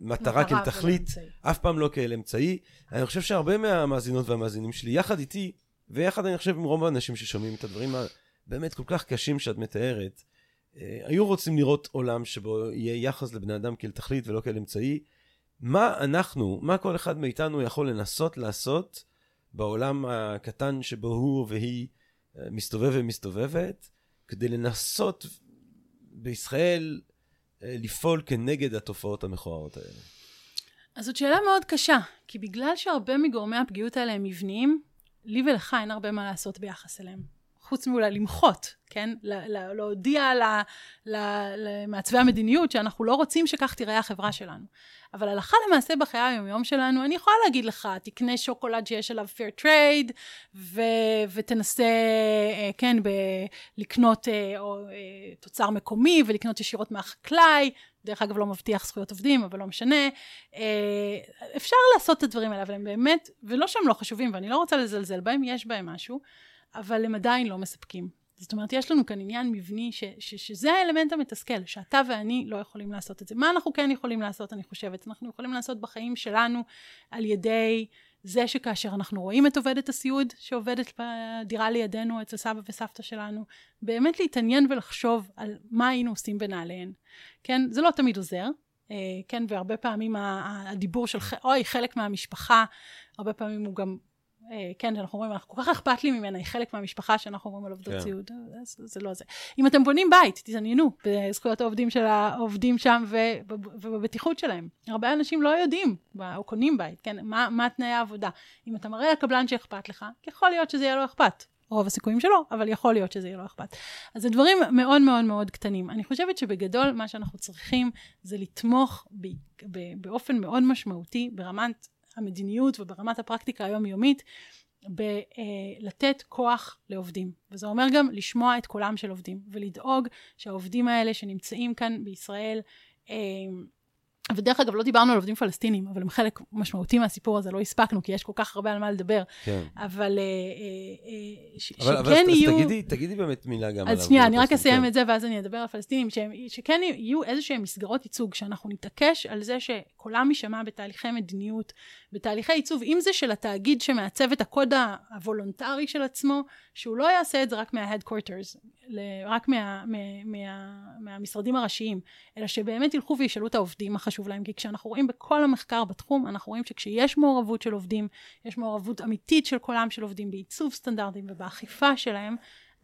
מטרה, כאל תכלית, אף פעם לא כאל אמצעי. אני חושב שהרבה מהמאזינות והמאזינים שלי, יחד איתי, ויחד אני חושב עם רוב האנשים ששומעים את הדברים הבאמת כל כך קשים שאת מתארת, היו רוצים לראות עולם שבו יהיה יחס לבני אדם כאל תכלית ולא כאל אמצעי. מה אנחנו, מה כל אחד מאיתנו יכול לנסות לעשות בעולם הקטן שבו הוא והיא אה, מסתובב ומסתובבת, כדי לנסות בישראל אה, לפעול כנגד התופעות המכוערות האלה? אז זאת שאלה מאוד קשה, כי בגלל שהרבה מגורמי הפגיעות האלה הם מבניים, לי ולך אין הרבה מה לעשות ביחס אליהם. חוץ מאולי למחות, כן? להודיע למעצבי המדיניות שאנחנו לא רוצים שכך תיראה החברה שלנו. אבל הלכה למעשה בחיי היומיום שלנו, אני יכולה להגיד לך, תקנה שוקולד שיש עליו fair trade, ו- ותנסה, אה, כן, ב- לקנות אה, או, אה, תוצר מקומי ולקנות ישירות מהחקלאי, דרך אגב לא מבטיח זכויות עובדים, אבל לא משנה. אפשר לעשות את הדברים האלה, אבל הם באמת, ולא שהם לא חשובים, ואני לא רוצה לזלזל בהם, יש בהם משהו, אבל הם עדיין לא מספקים. זאת אומרת, יש לנו כאן עניין מבני ש, ש, שזה האלמנט המתסכל, שאתה ואני לא יכולים לעשות את זה. מה אנחנו כן יכולים לעשות, אני חושבת? אנחנו יכולים לעשות בחיים שלנו על ידי זה שכאשר אנחנו רואים את עובדת הסיעוד שעובדת בדירה לידינו אצל סבא וסבתא שלנו, באמת להתעניין ולחשוב על מה היינו עושים בנעליהן. כן, זה לא תמיד עוזר, אה, כן, והרבה פעמים הדיבור של, אוי, חלק מהמשפחה, הרבה פעמים הוא גם כן, אנחנו אומרים, אנחנו כל כך אכפת לי ממנה, היא חלק מהמשפחה שאנחנו אומרים על עובדות כן. סיעוד, זה, זה לא זה. אם אתם בונים בית, תתעניינו בזכויות העובדים של העובדים שם ובבטיחות שלהם. הרבה אנשים לא יודעים, או קונים בית, כן, מה, מה תנאי העבודה. אם אתה מראה לקבלן שאכפת לך, יכול להיות שזה יהיה לו אכפת. רוב הסיכויים שלא, אבל יכול להיות שזה יהיה לו אכפת. אז זה דברים מאוד מאוד מאוד קטנים. אני חושבת שבגדול מה שאנחנו צריכים זה לתמוך ב, ב, באופן מאוד משמעותי ברמת המדיניות וברמת הפרקטיקה היומיומית, בלתת כוח לעובדים. וזה אומר גם לשמוע את קולם של עובדים, ולדאוג שהעובדים האלה שנמצאים כאן בישראל, אה, ודרך אגב, לא דיברנו על עובדים פלסטינים, אבל הם חלק משמעותי מהסיפור הזה, לא הספקנו, כי יש כל כך הרבה על מה לדבר. כן. אבל אה, אה, אבל, שכן אבל, יהיו... אז תגידי, תגידי באמת מילה גם על אז שנייה, אני רק אסיים כן. את זה, ואז אני אדבר על פלסטינים, שכן יהיו איזה שהם מסגרות ייצוג, שאנחנו נתעקש על זה שקולם יישמע בתהליכי מדיניות, בתהליכי עיצוב, אם זה של התאגיד שמעצב את הקוד הוולונטרי של עצמו, שהוא לא יעשה את זה רק מה- headquarters, רק מה, מה, מה, מהמשרדים הראשיים, אלא שבאמת ילכו וישאלו את העובדים מה חשוב להם, כי כשאנחנו רואים בכל המחקר בתחום, אנחנו רואים שכשיש מעורבות של עובדים, יש מעורבות אמיתית של קולם של עובדים בעיצוב סטנדרטים ובאכיפה שלהם,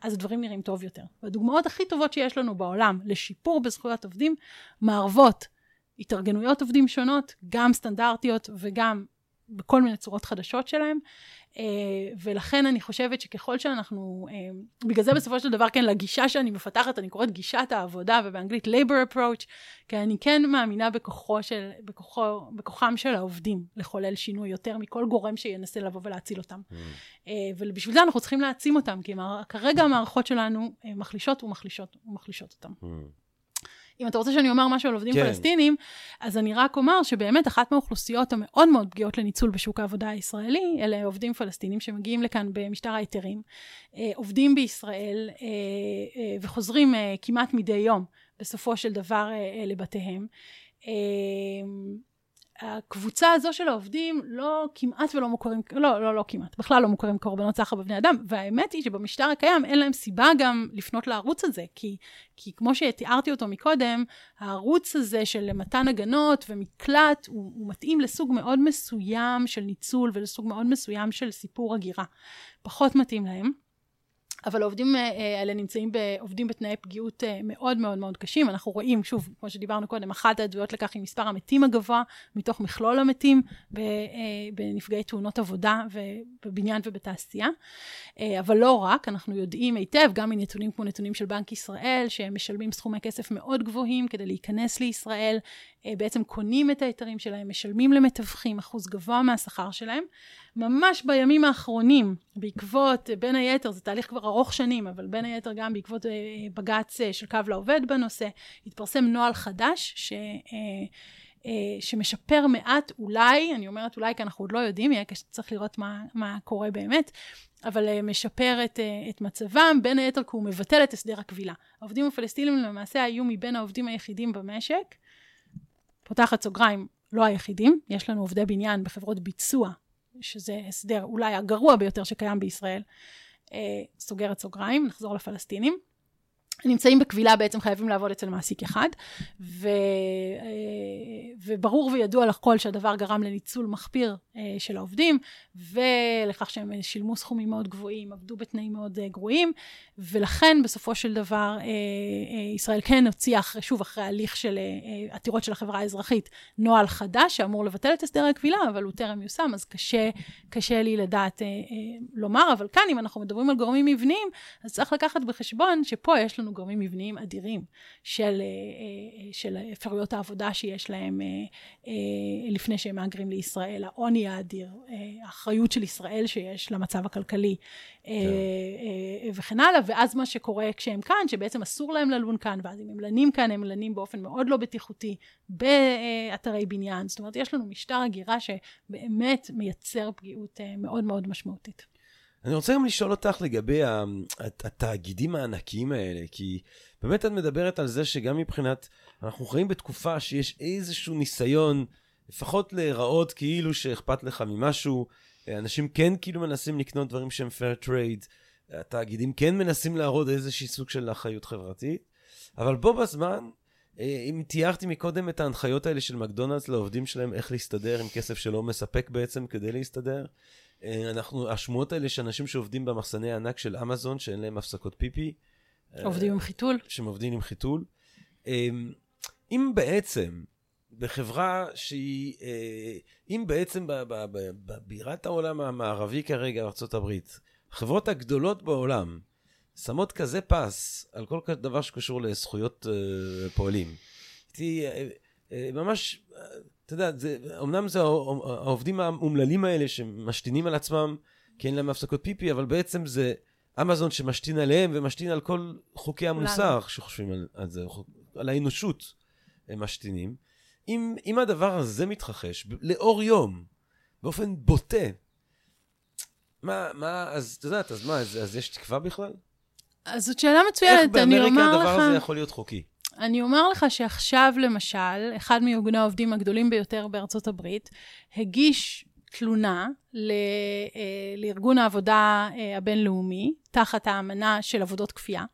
אז הדברים נראים טוב יותר. והדוגמאות הכי טובות שיש לנו בעולם לשיפור בזכויות עובדים, מערבות התארגנויות עובדים שונות, גם סטנדרטיות וגם בכל מיני צורות חדשות שלהם, ולכן אני חושבת שככל שאנחנו, אה, בגלל זה בסופו של דבר, כן, לגישה שאני מפתחת, אני קוראת גישת העבודה, ובאנגלית labor approach, כי אני כן מאמינה בכוחו של, בכוחו, בכוחם של העובדים לחולל שינוי יותר מכל גורם שינסה לבוא ולהציל אותם. Mm. אה, ובשביל זה אנחנו צריכים להעצים אותם, כי כרגע המערכות שלנו מחלישות ומחלישות ומחלישות אותם. Mm. אם אתה רוצה שאני אומר משהו על עובדים כן. פלסטינים, אז אני רק אומר שבאמת אחת מהאוכלוסיות המאוד מאוד פגיעות לניצול בשוק העבודה הישראלי, אלה עובדים פלסטינים שמגיעים לכאן במשטר ההיתרים, אה, עובדים בישראל אה, אה, וחוזרים כמעט מדי יום בסופו של דבר לבתיהם. הקבוצה הזו של העובדים לא כמעט ולא מוכרים, לא, לא, לא כמעט, בכלל לא מוכרים קורבנות סחר בבני אדם, והאמת היא שבמשטר הקיים אין להם סיבה גם לפנות לערוץ הזה, כי, כי כמו שתיארתי אותו מקודם, הערוץ הזה של מתן הגנות ומקלט, הוא, הוא מתאים לסוג מאוד מסוים של ניצול ולסוג מאוד מסוים של סיפור הגירה. פחות מתאים להם. אבל העובדים אה, אה, האלה נמצאים, עובדים בתנאי פגיעות אה, מאוד מאוד מאוד קשים. אנחנו רואים, שוב, כמו שדיברנו קודם, אחת העדויות לכך היא מספר המתים הגבוה מתוך מכלול המתים בנפגעי תאונות עבודה בבניין ובתעשייה. אבל לא רק, אנחנו יודעים היטב, גם מנתונים כמו נתונים של בנק ישראל, שהם משלמים סכומי כסף מאוד גבוהים כדי להיכנס לישראל, בעצם קונים את ההיתרים שלהם, משלמים למתווכים אחוז גבוה מהשכר שלהם. ממש בימים האחרונים, בעקבות, בין היתר, זה תהליך כבר ארוך שנים, אבל בין היתר גם בעקבות אה, בג"ץ אה, של קו לעובד בנושא, התפרסם נוהל חדש ש... אה, שמשפר מעט, אולי, אני אומרת אולי כי אנחנו עוד לא יודעים, יהיה צריך לראות מה, מה קורה באמת, אבל משפר את, את מצבם, בין היתר כי הוא מבטל את הסדר הכבילה. העובדים הפלסטינים למעשה היו מבין העובדים היחידים במשק, פותחת סוגריים, לא היחידים, יש לנו עובדי בניין בחברות ביצוע שזה הסדר אולי הגרוע ביותר שקיים בישראל, אה, סוגרת סוגריים, נחזור לפלסטינים. נמצאים בקבילה בעצם חייבים לעבוד אצל מעסיק אחד, ו, וברור וידוע לכל שהדבר גרם לניצול מחפיר של העובדים, ולכך שהם שילמו סכומים מאוד גבוהים, עבדו בתנאים מאוד גרועים, ולכן בסופו של דבר ישראל כן הוציאה, שוב, אחרי הליך של עתירות של החברה האזרחית, נוהל חדש שאמור לבטל את הסדר הכבילה, אבל הוא טרם יושם, אז קשה, קשה לי לדעת לומר, אבל כאן, אם אנחנו מדברים על גורמים מבניים, אז צריך לקחת בחשבון שפה יש לנו גורמים מבניים אדירים של, אה, אה, של אפשרויות העבודה שיש להם אה, לפני שהם מהגרים לישראל, העוני האדיר, האחריות של ישראל שיש למצב הכלכלי כן. וכן הלאה, ואז מה שקורה כשהם כאן, שבעצם אסור להם ללון כאן, ואז אם הם לנים כאן, הם לנים באופן מאוד לא בטיחותי באתרי בניין. זאת אומרת, יש לנו משטר הגירה שבאמת מייצר פגיעות מאוד מאוד משמעותית. אני רוצה גם לשאול אותך לגבי התאגידים הענקיים האלה, כי באמת את מדברת על זה שגם מבחינת, אנחנו חיים בתקופה שיש איזשהו ניסיון, לפחות להיראות כאילו שאכפת לך ממשהו, אנשים כן כאילו מנסים לקנות דברים שהם fair trade, התאגידים כן מנסים להראות איזשהו סוג של אחריות חברתית, אבל בו בזמן, אה, אם תיארתי מקודם את ההנחיות האלה של מקדונלדס לעובדים שלהם, איך להסתדר עם כסף שלא מספק בעצם כדי להסתדר, אנחנו, השמועות האלה שאנשים שעובדים במחסני הענק של אמזון, שאין להם הפסקות פיפי. אה, עובדים עם חיתול. שהם עובדים עם חיתול. אה, אם בעצם בחברה שהיא, אם בעצם בבירת העולם המערבי כרגע, ארה"ב, החברות הגדולות בעולם שמות כזה פס על כל דבר שקשור לזכויות פועלים. ממש אתה יודע, זה, אמנם זה העובדים האומללים האלה שמשתינים על עצמם, כי אין להם הפסקות פיפי, אבל בעצם זה אמזון שמשתין עליהם ומשתין על כל חוקי המוסר שחושבים על, על זה, על האנושות הם משתינים. אם, אם הדבר הזה מתרחש לאור יום, באופן בוטה, מה, מה, אז את יודעת, אז מה, אז, אז יש תקווה בכלל? אז זאת שאלה מצוינת, אני אומר לך... איך באמריקה הדבר הזה יכול להיות חוקי? אני אומר לך שעכשיו, למשל, אחד מארגוני העובדים הגדולים ביותר בארצות הברית, הגיש תלונה ל, אה, לארגון העבודה אה, הבינלאומי, תחת האמנה של עבודות כפייה,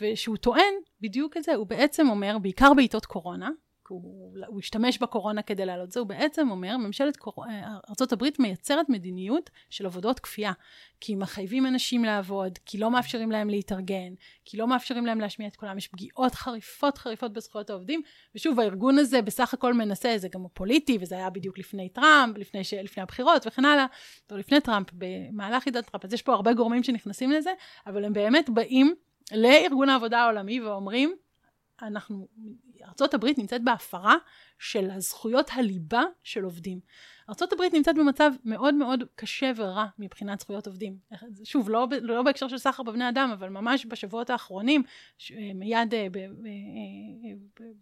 ושהוא טוען בדיוק את זה, הוא בעצם אומר, בעיקר בעיתות קורונה, הוא, הוא השתמש בקורונה כדי להעלות זה, הוא בעצם אומר, ממשלת קור... ארה"ב מייצרת מדיניות של עבודות כפייה. כי מחייבים אנשים לעבוד, כי לא מאפשרים להם להתארגן, כי לא מאפשרים להם להשמיע את קולם, יש פגיעות חריפות חריפות בזכויות העובדים, ושוב, הארגון הזה בסך הכל מנסה, זה גם פוליטי, וזה היה בדיוק לפני טראמפ, לפני, ש... לפני הבחירות וכן הלאה, לא לפני טראמפ, במהלך עידן טראמפ, אז יש פה הרבה גורמים שנכנסים לזה, אבל הם באמת באים לארגון העבודה העולמי ואומרים, אנחנו, ארה"ב נמצאת בהפרה של הזכויות הליבה של עובדים. ארה"ב נמצאת במצב מאוד מאוד קשה ורע מבחינת זכויות עובדים. שוב, לא, לא בהקשר של סחר בבני אדם, אבל ממש בשבועות האחרונים, מיד אה, אה,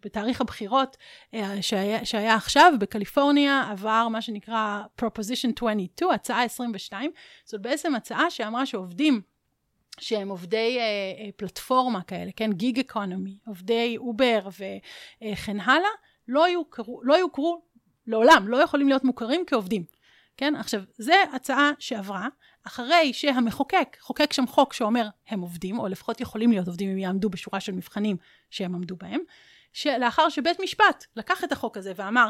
בתאריך הבחירות אה, שהיה, שהיה עכשיו, בקליפורניה עבר מה שנקרא Proposition 22, הצעה 22, זאת בעצם הצעה שאמרה שעובדים שהם עובדי אה, אה, פלטפורמה כאלה, כן, gig economy, עובדי אובר וכן הלאה, לא יוכרו, לא לעולם, לא יכולים להיות מוכרים כעובדים. כן, עכשיו, זו הצעה שעברה אחרי שהמחוקק חוקק שם חוק שאומר הם עובדים, או לפחות יכולים להיות עובדים אם יעמדו בשורה של מבחנים שהם עמדו בהם, שלאחר שבית משפט לקח את החוק הזה ואמר,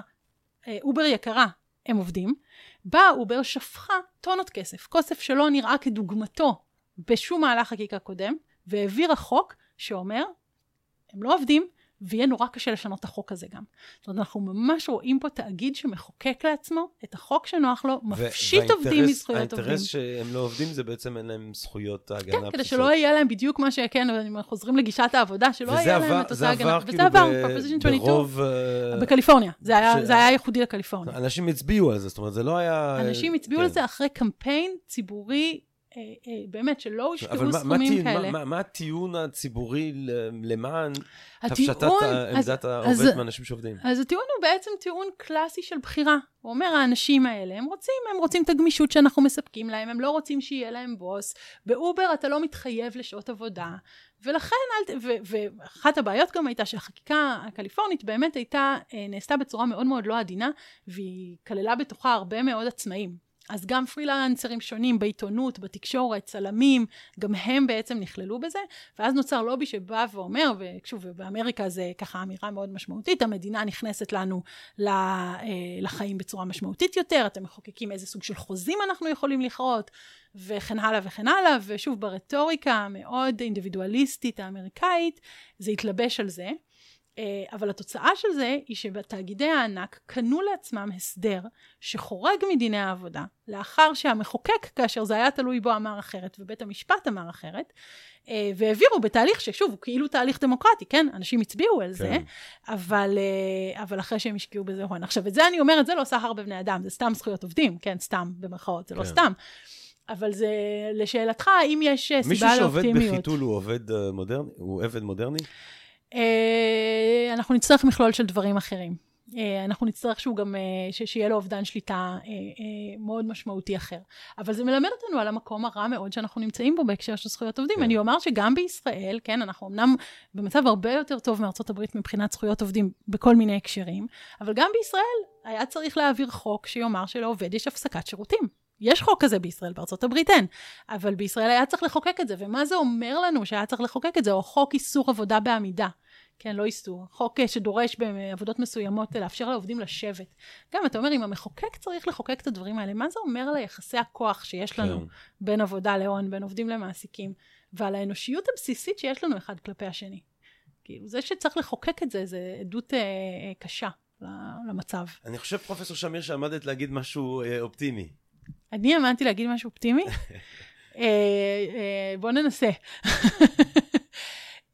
אה, אובר יקרה, הם עובדים, באה אובר שפכה טונות כסף, כסף שלא נראה כדוגמתו בשום מהלך חקיקה קודם, והעבירה חוק שאומר, הם לא עובדים, ויהיה נורא קשה לשנות את החוק הזה גם. זאת אומרת, אנחנו ממש רואים פה תאגיד שמחוקק לעצמו את החוק שנוח לו, מפשיט עובדים מזכויות עובדים. האינטרס שהם לא עובדים זה בעצם אין להם זכויות ההגנה כן, כדי שלא יהיה להם בדיוק מה שכן, אם חוזרים לגישת העבודה, שלא יהיה להם את אותה הגנה. וזה כאילו עבר כאילו ברוב... אה, בקליפורניה, זה היה ייחודי לקליפורניה. אנשים הצביעו על זה, זאת אומרת, זה לא היה... אנשים הצביעו על כן. זה אחרי קמפיין ציבורי באמת, שלא הושקעו סכומים מה, כאלה. מה, מה הטיעון הציבורי למען הפשטת עמדת העובד מאנשים שעובדים? אז הטיעון הוא בעצם טיעון קלאסי של בחירה. הוא אומר, האנשים האלה, הם רוצים, הם רוצים את הגמישות שאנחנו מספקים להם, הם לא רוצים שיהיה להם בוס. באובר אתה לא מתחייב לשעות עבודה, ולכן, אל, ו, ואחת הבעיות גם הייתה שהחקיקה הקליפורנית באמת הייתה, אה, נעשתה בצורה מאוד מאוד לא עדינה, והיא כללה בתוכה הרבה מאוד עצמאים. אז גם פרילנסרים שונים בעיתונות, בתקשורת, צלמים, גם הם בעצם נכללו בזה, ואז נוצר לובי שבא ואומר, ושוב, באמריקה זה ככה אמירה מאוד משמעותית, המדינה נכנסת לנו אה, לחיים בצורה משמעותית יותר, אתם מחוקקים איזה סוג של חוזים אנחנו יכולים לכרות, וכן הלאה וכן הלאה, ושוב, ברטוריקה המאוד אינדיבידואליסטית האמריקאית, זה התלבש על זה. אה, אבל התוצאה של זה היא שבתאגידי הענק קנו לעצמם הסדר שחורג מדיני העבודה, לאחר שהמחוקק, כאשר זה היה תלוי בו, אמר אחרת, ובית המשפט אמר אחרת, אה, והעבירו בתהליך ששוב, הוא כאילו תהליך דמוקרטי, כן? אנשים הצביעו על כן. זה, אבל, אה, אבל אחרי שהם השקיעו בזה הון. עכשיו, את זה אני אומרת, זה לא סחר בבני אדם, זה סתם זכויות עובדים, כן? סתם, במרכאות, זה לא כן. לא סתם. אבל זה, לשאלתך, האם יש סיבה לאופטימיות? מישהו שעובד בחיתול הוא עובד מודרני? הוא עבד מודרני? אה, אנחנו נצטרך מכלול של דברים אחרים. אה, אנחנו נצטרך שהוא גם, אה, שיהיה לו אובדן שליטה מאוד משמעותי אחר. אבל זה מלמד אותנו על המקום הרע מאוד שאנחנו נמצאים בו בהקשר של זכויות עובדים. כן. אני אומר שגם בישראל, כן, אנחנו אמנם במצב הרבה יותר טוב מארצות הברית מבחינת זכויות עובדים בכל מיני הקשרים, אבל גם בישראל היה צריך להעביר חוק שיאמר שלעובד יש הפסקת שירותים. יש חוק כזה בישראל, בארצות הברית אין, אבל בישראל היה צריך לחוקק את זה, ומה זה אומר לנו שהיה צריך לחוקק את זה, או חוק איסור עבודה בעמידה. כן, לא איסור, חוק אה, שדורש בעבודות מסוימות לאפשר לעובדים לשבת. גם, אתה אומר, אם המחוקק צריך לחוקק את הדברים האלה, מה זה אומר על היחסי הכוח שיש לנו כן. בין עבודה להון, בין עובדים למעסיקים, ועל האנושיות הבסיסית שיש לנו אחד כלפי השני. כאילו, זה שצריך לחוקק את זה, זה עדות אה, אה, קשה למצב. אני חושב, פרופסור שמיר, שעמדת להגיד משהו אה, אופטימי. אני עמדתי להגיד משהו אופטימי? אה, אה, בוא ננסה.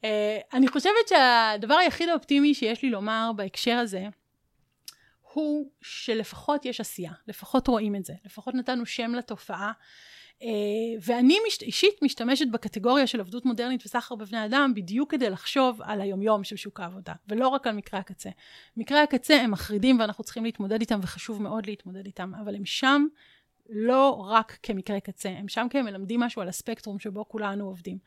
אה, אני חושבת שהדבר היחיד האופטימי שיש לי לומר בהקשר הזה, הוא שלפחות יש עשייה, לפחות רואים את זה, לפחות נתנו שם לתופעה. Uh, ואני מש, אישית משתמשת בקטגוריה של עבדות מודרנית וסחר בבני אדם בדיוק כדי לחשוב על היומיום של שוק העבודה, ולא רק על מקרי הקצה. מקרי הקצה הם מחרידים ואנחנו צריכים להתמודד איתם וחשוב מאוד להתמודד איתם, אבל הם שם לא רק כמקרה קצה, הם שם כי הם מלמדים משהו על הספקטרום שבו כולנו עובדים.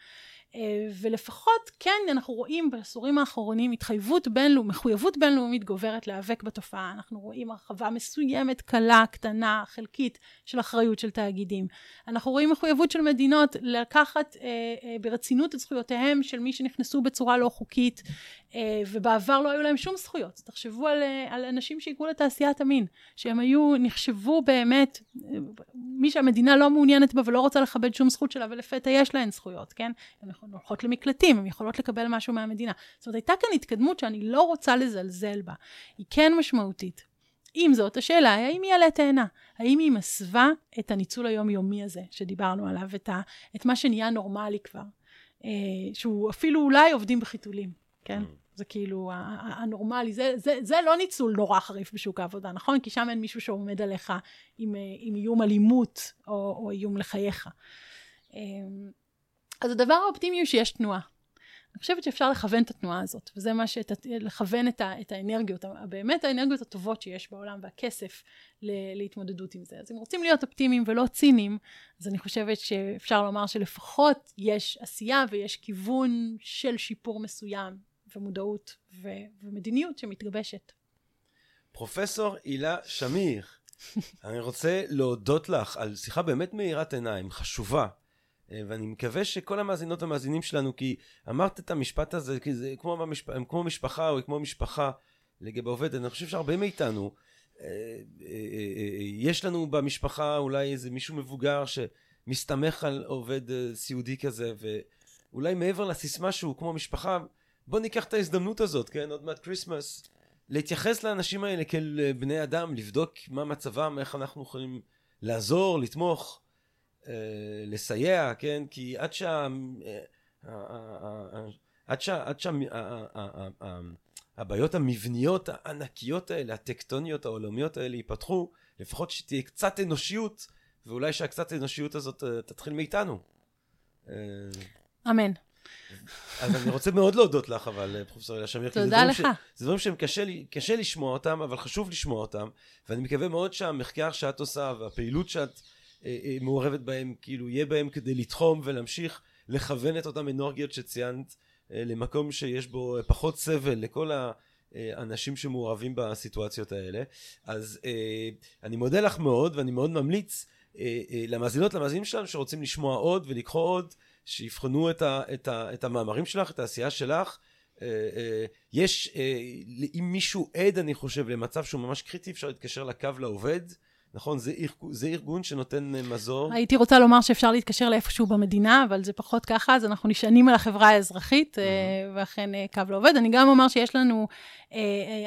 אה, ולפחות כן אנחנו רואים בעשורים האחרונים התחייבות בינלאומית, מחויבות בינלאומית גוברת להיאבק בתופעה. אנחנו רואים הרחבה מסוימת, קלה, קטנה, חלקית, של אחריות של תאגידים. אנחנו רואים מחויבות של מדינות לקחת אה, אה, ברצינות את זכויותיהם של מי שנכנסו בצורה לא חוקית, ובעבר לא היו להם שום זכויות. תחשבו על, אה, על אנשים שהגיעו לתעשיית המין, שהם היו, נחשבו באמת, אה, מי שהמדינה לא מעוניינת בה ולא רוצה לכבד שום זכות שלה, ולפתע יש להן זכויות, כן? הן הולכות למקלטים, הן יכולות לקבל משהו מהמדינה. זאת אומרת, הייתה כאן התקדמות שאני לא רוצה לזלזל בה. היא כן משמעותית. עם זאת, השאלה היא האם היא עלה תאנה? האם היא מסווה את הניצול היומיומי הזה שדיברנו עליו, את, ה, את מה שנהיה נורמלי כבר, אה, שהוא אפילו אולי עובדים בחיתולים, כן? Mm. זה כאילו הנורמלי, זה, זה, זה לא ניצול נורא חריף בשוק העבודה, נכון? כי שם אין מישהו שעומד עליך עם, עם איום אלימות או, או איום לחייך. אמ, אז הדבר האופטימי הוא שיש תנועה. אני חושבת שאפשר לכוון את התנועה הזאת, וזה מה ש... לכוון את, ה, את האנרגיות, באמת האנרגיות הטובות שיש בעולם והכסף ל, להתמודדות עם זה. אז אם רוצים להיות אופטימיים ולא ציניים, אז אני חושבת שאפשר לומר שלפחות יש עשייה ויש כיוון של שיפור מסוים ומודעות ו- ומדיניות שמתגבשת. פרופסור הילה שמיר, אני רוצה להודות לך על שיחה באמת מאירת עיניים, חשובה, אה, ואני מקווה שכל המאזינות והמאזינים שלנו, כי אמרת את המשפט הזה, כי זה כמו, במשפ... כמו משפחה או כמו משפחה לגבי עובד, אני חושב שהרבה מאיתנו, אה, אה, יש לנו במשפחה אולי איזה מישהו מבוגר שמסתמך על עובד סיעודי כזה, ואולי מעבר לסיסמה שהוא כמו משפחה, בוא ניקח את ההזדמנות הזאת, כן? עוד מעט כריסמס. להתייחס לאנשים האלה כאל אה, בני אדם, לבדוק מה מצבם, איך אנחנו יכולים לעזור, לתמוך, אה, לסייע, כן? כי עד שה... אה, עד שה... עד שה... הבעיות המבניות הענקיות האלה, הטקטוניות העולמיות האלה ייפתחו, לפחות שתהיה קצת אנושיות, ואולי שהקצת אנושיות הזאת תתחיל מאיתנו. אמן. אז אני רוצה מאוד להודות לך, אבל, אה, פרופסור אלה שמיר. תודה לך. ש... זה דברים שהם קשה, קשה לשמוע אותם, אבל חשוב לשמוע אותם, ואני מקווה מאוד שהמחקר שאת עושה והפעילות שאת אה, אה, מעורבת בהם, כאילו, יהיה בהם כדי לתחום ולהמשיך לכוון את אותם אנרגיות שציינת אה, למקום שיש בו פחות סבל לכל אנשים שמעורבים בסיטואציות האלה. אז אני מודה לך מאוד, ואני מאוד ממליץ למאזינות, למאזינים שלנו שרוצים לשמוע עוד ולקרוא עוד, שיבחנו את, ה, את, ה, את המאמרים שלך, את העשייה שלך. יש, אם מישהו עד, אני חושב, למצב שהוא ממש קריטי, אפשר להתקשר לקו לעובד. נכון? זה, זה ארגון שנותן אה, מזור. הייתי רוצה לומר שאפשר להתקשר לאיפשהו במדינה, אבל זה פחות ככה, אז אנחנו נשענים על החברה האזרחית, mm-hmm. ואכן אה, קו לעובד. אני גם אומר שיש לנו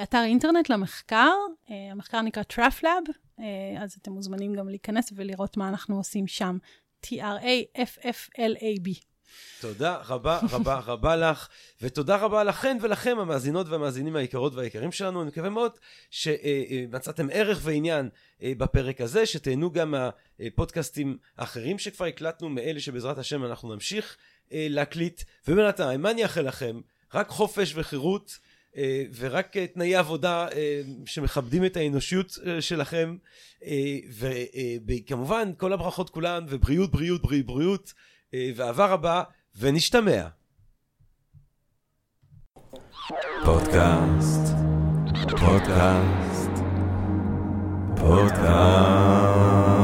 אתר אינטרנט למחקר, המחקר נקרא TraffLab, אז אתם מוזמנים גם להיכנס ולראות מה אנחנו עושים שם. T-R-A-F-F-L-A-B. תודה רבה רבה רבה לך, ותודה רבה לכן ולכם, המאזינות והמאזינים היקרות והיקרים שלנו. אני מקווה מאוד שמצאתם ערך ועניין אה, בפרק הזה, שתהנו גם מהפודקאסטים האחרים שכבר הקלטנו, מאלה שבעזרת השם אנחנו נמשיך אה, להקליט. ובינתיים, מה אני אאחל לכם? רק חופש וחירות. אה, ורק תנאי עבודה שמכבדים את האנושיות שלכם וכמובן כל הברכות כולן ובריאות בריאות בריאות בריאות ואהבה רבה ונשתמע. פודקאסט, פודקאסט, פודקאסט.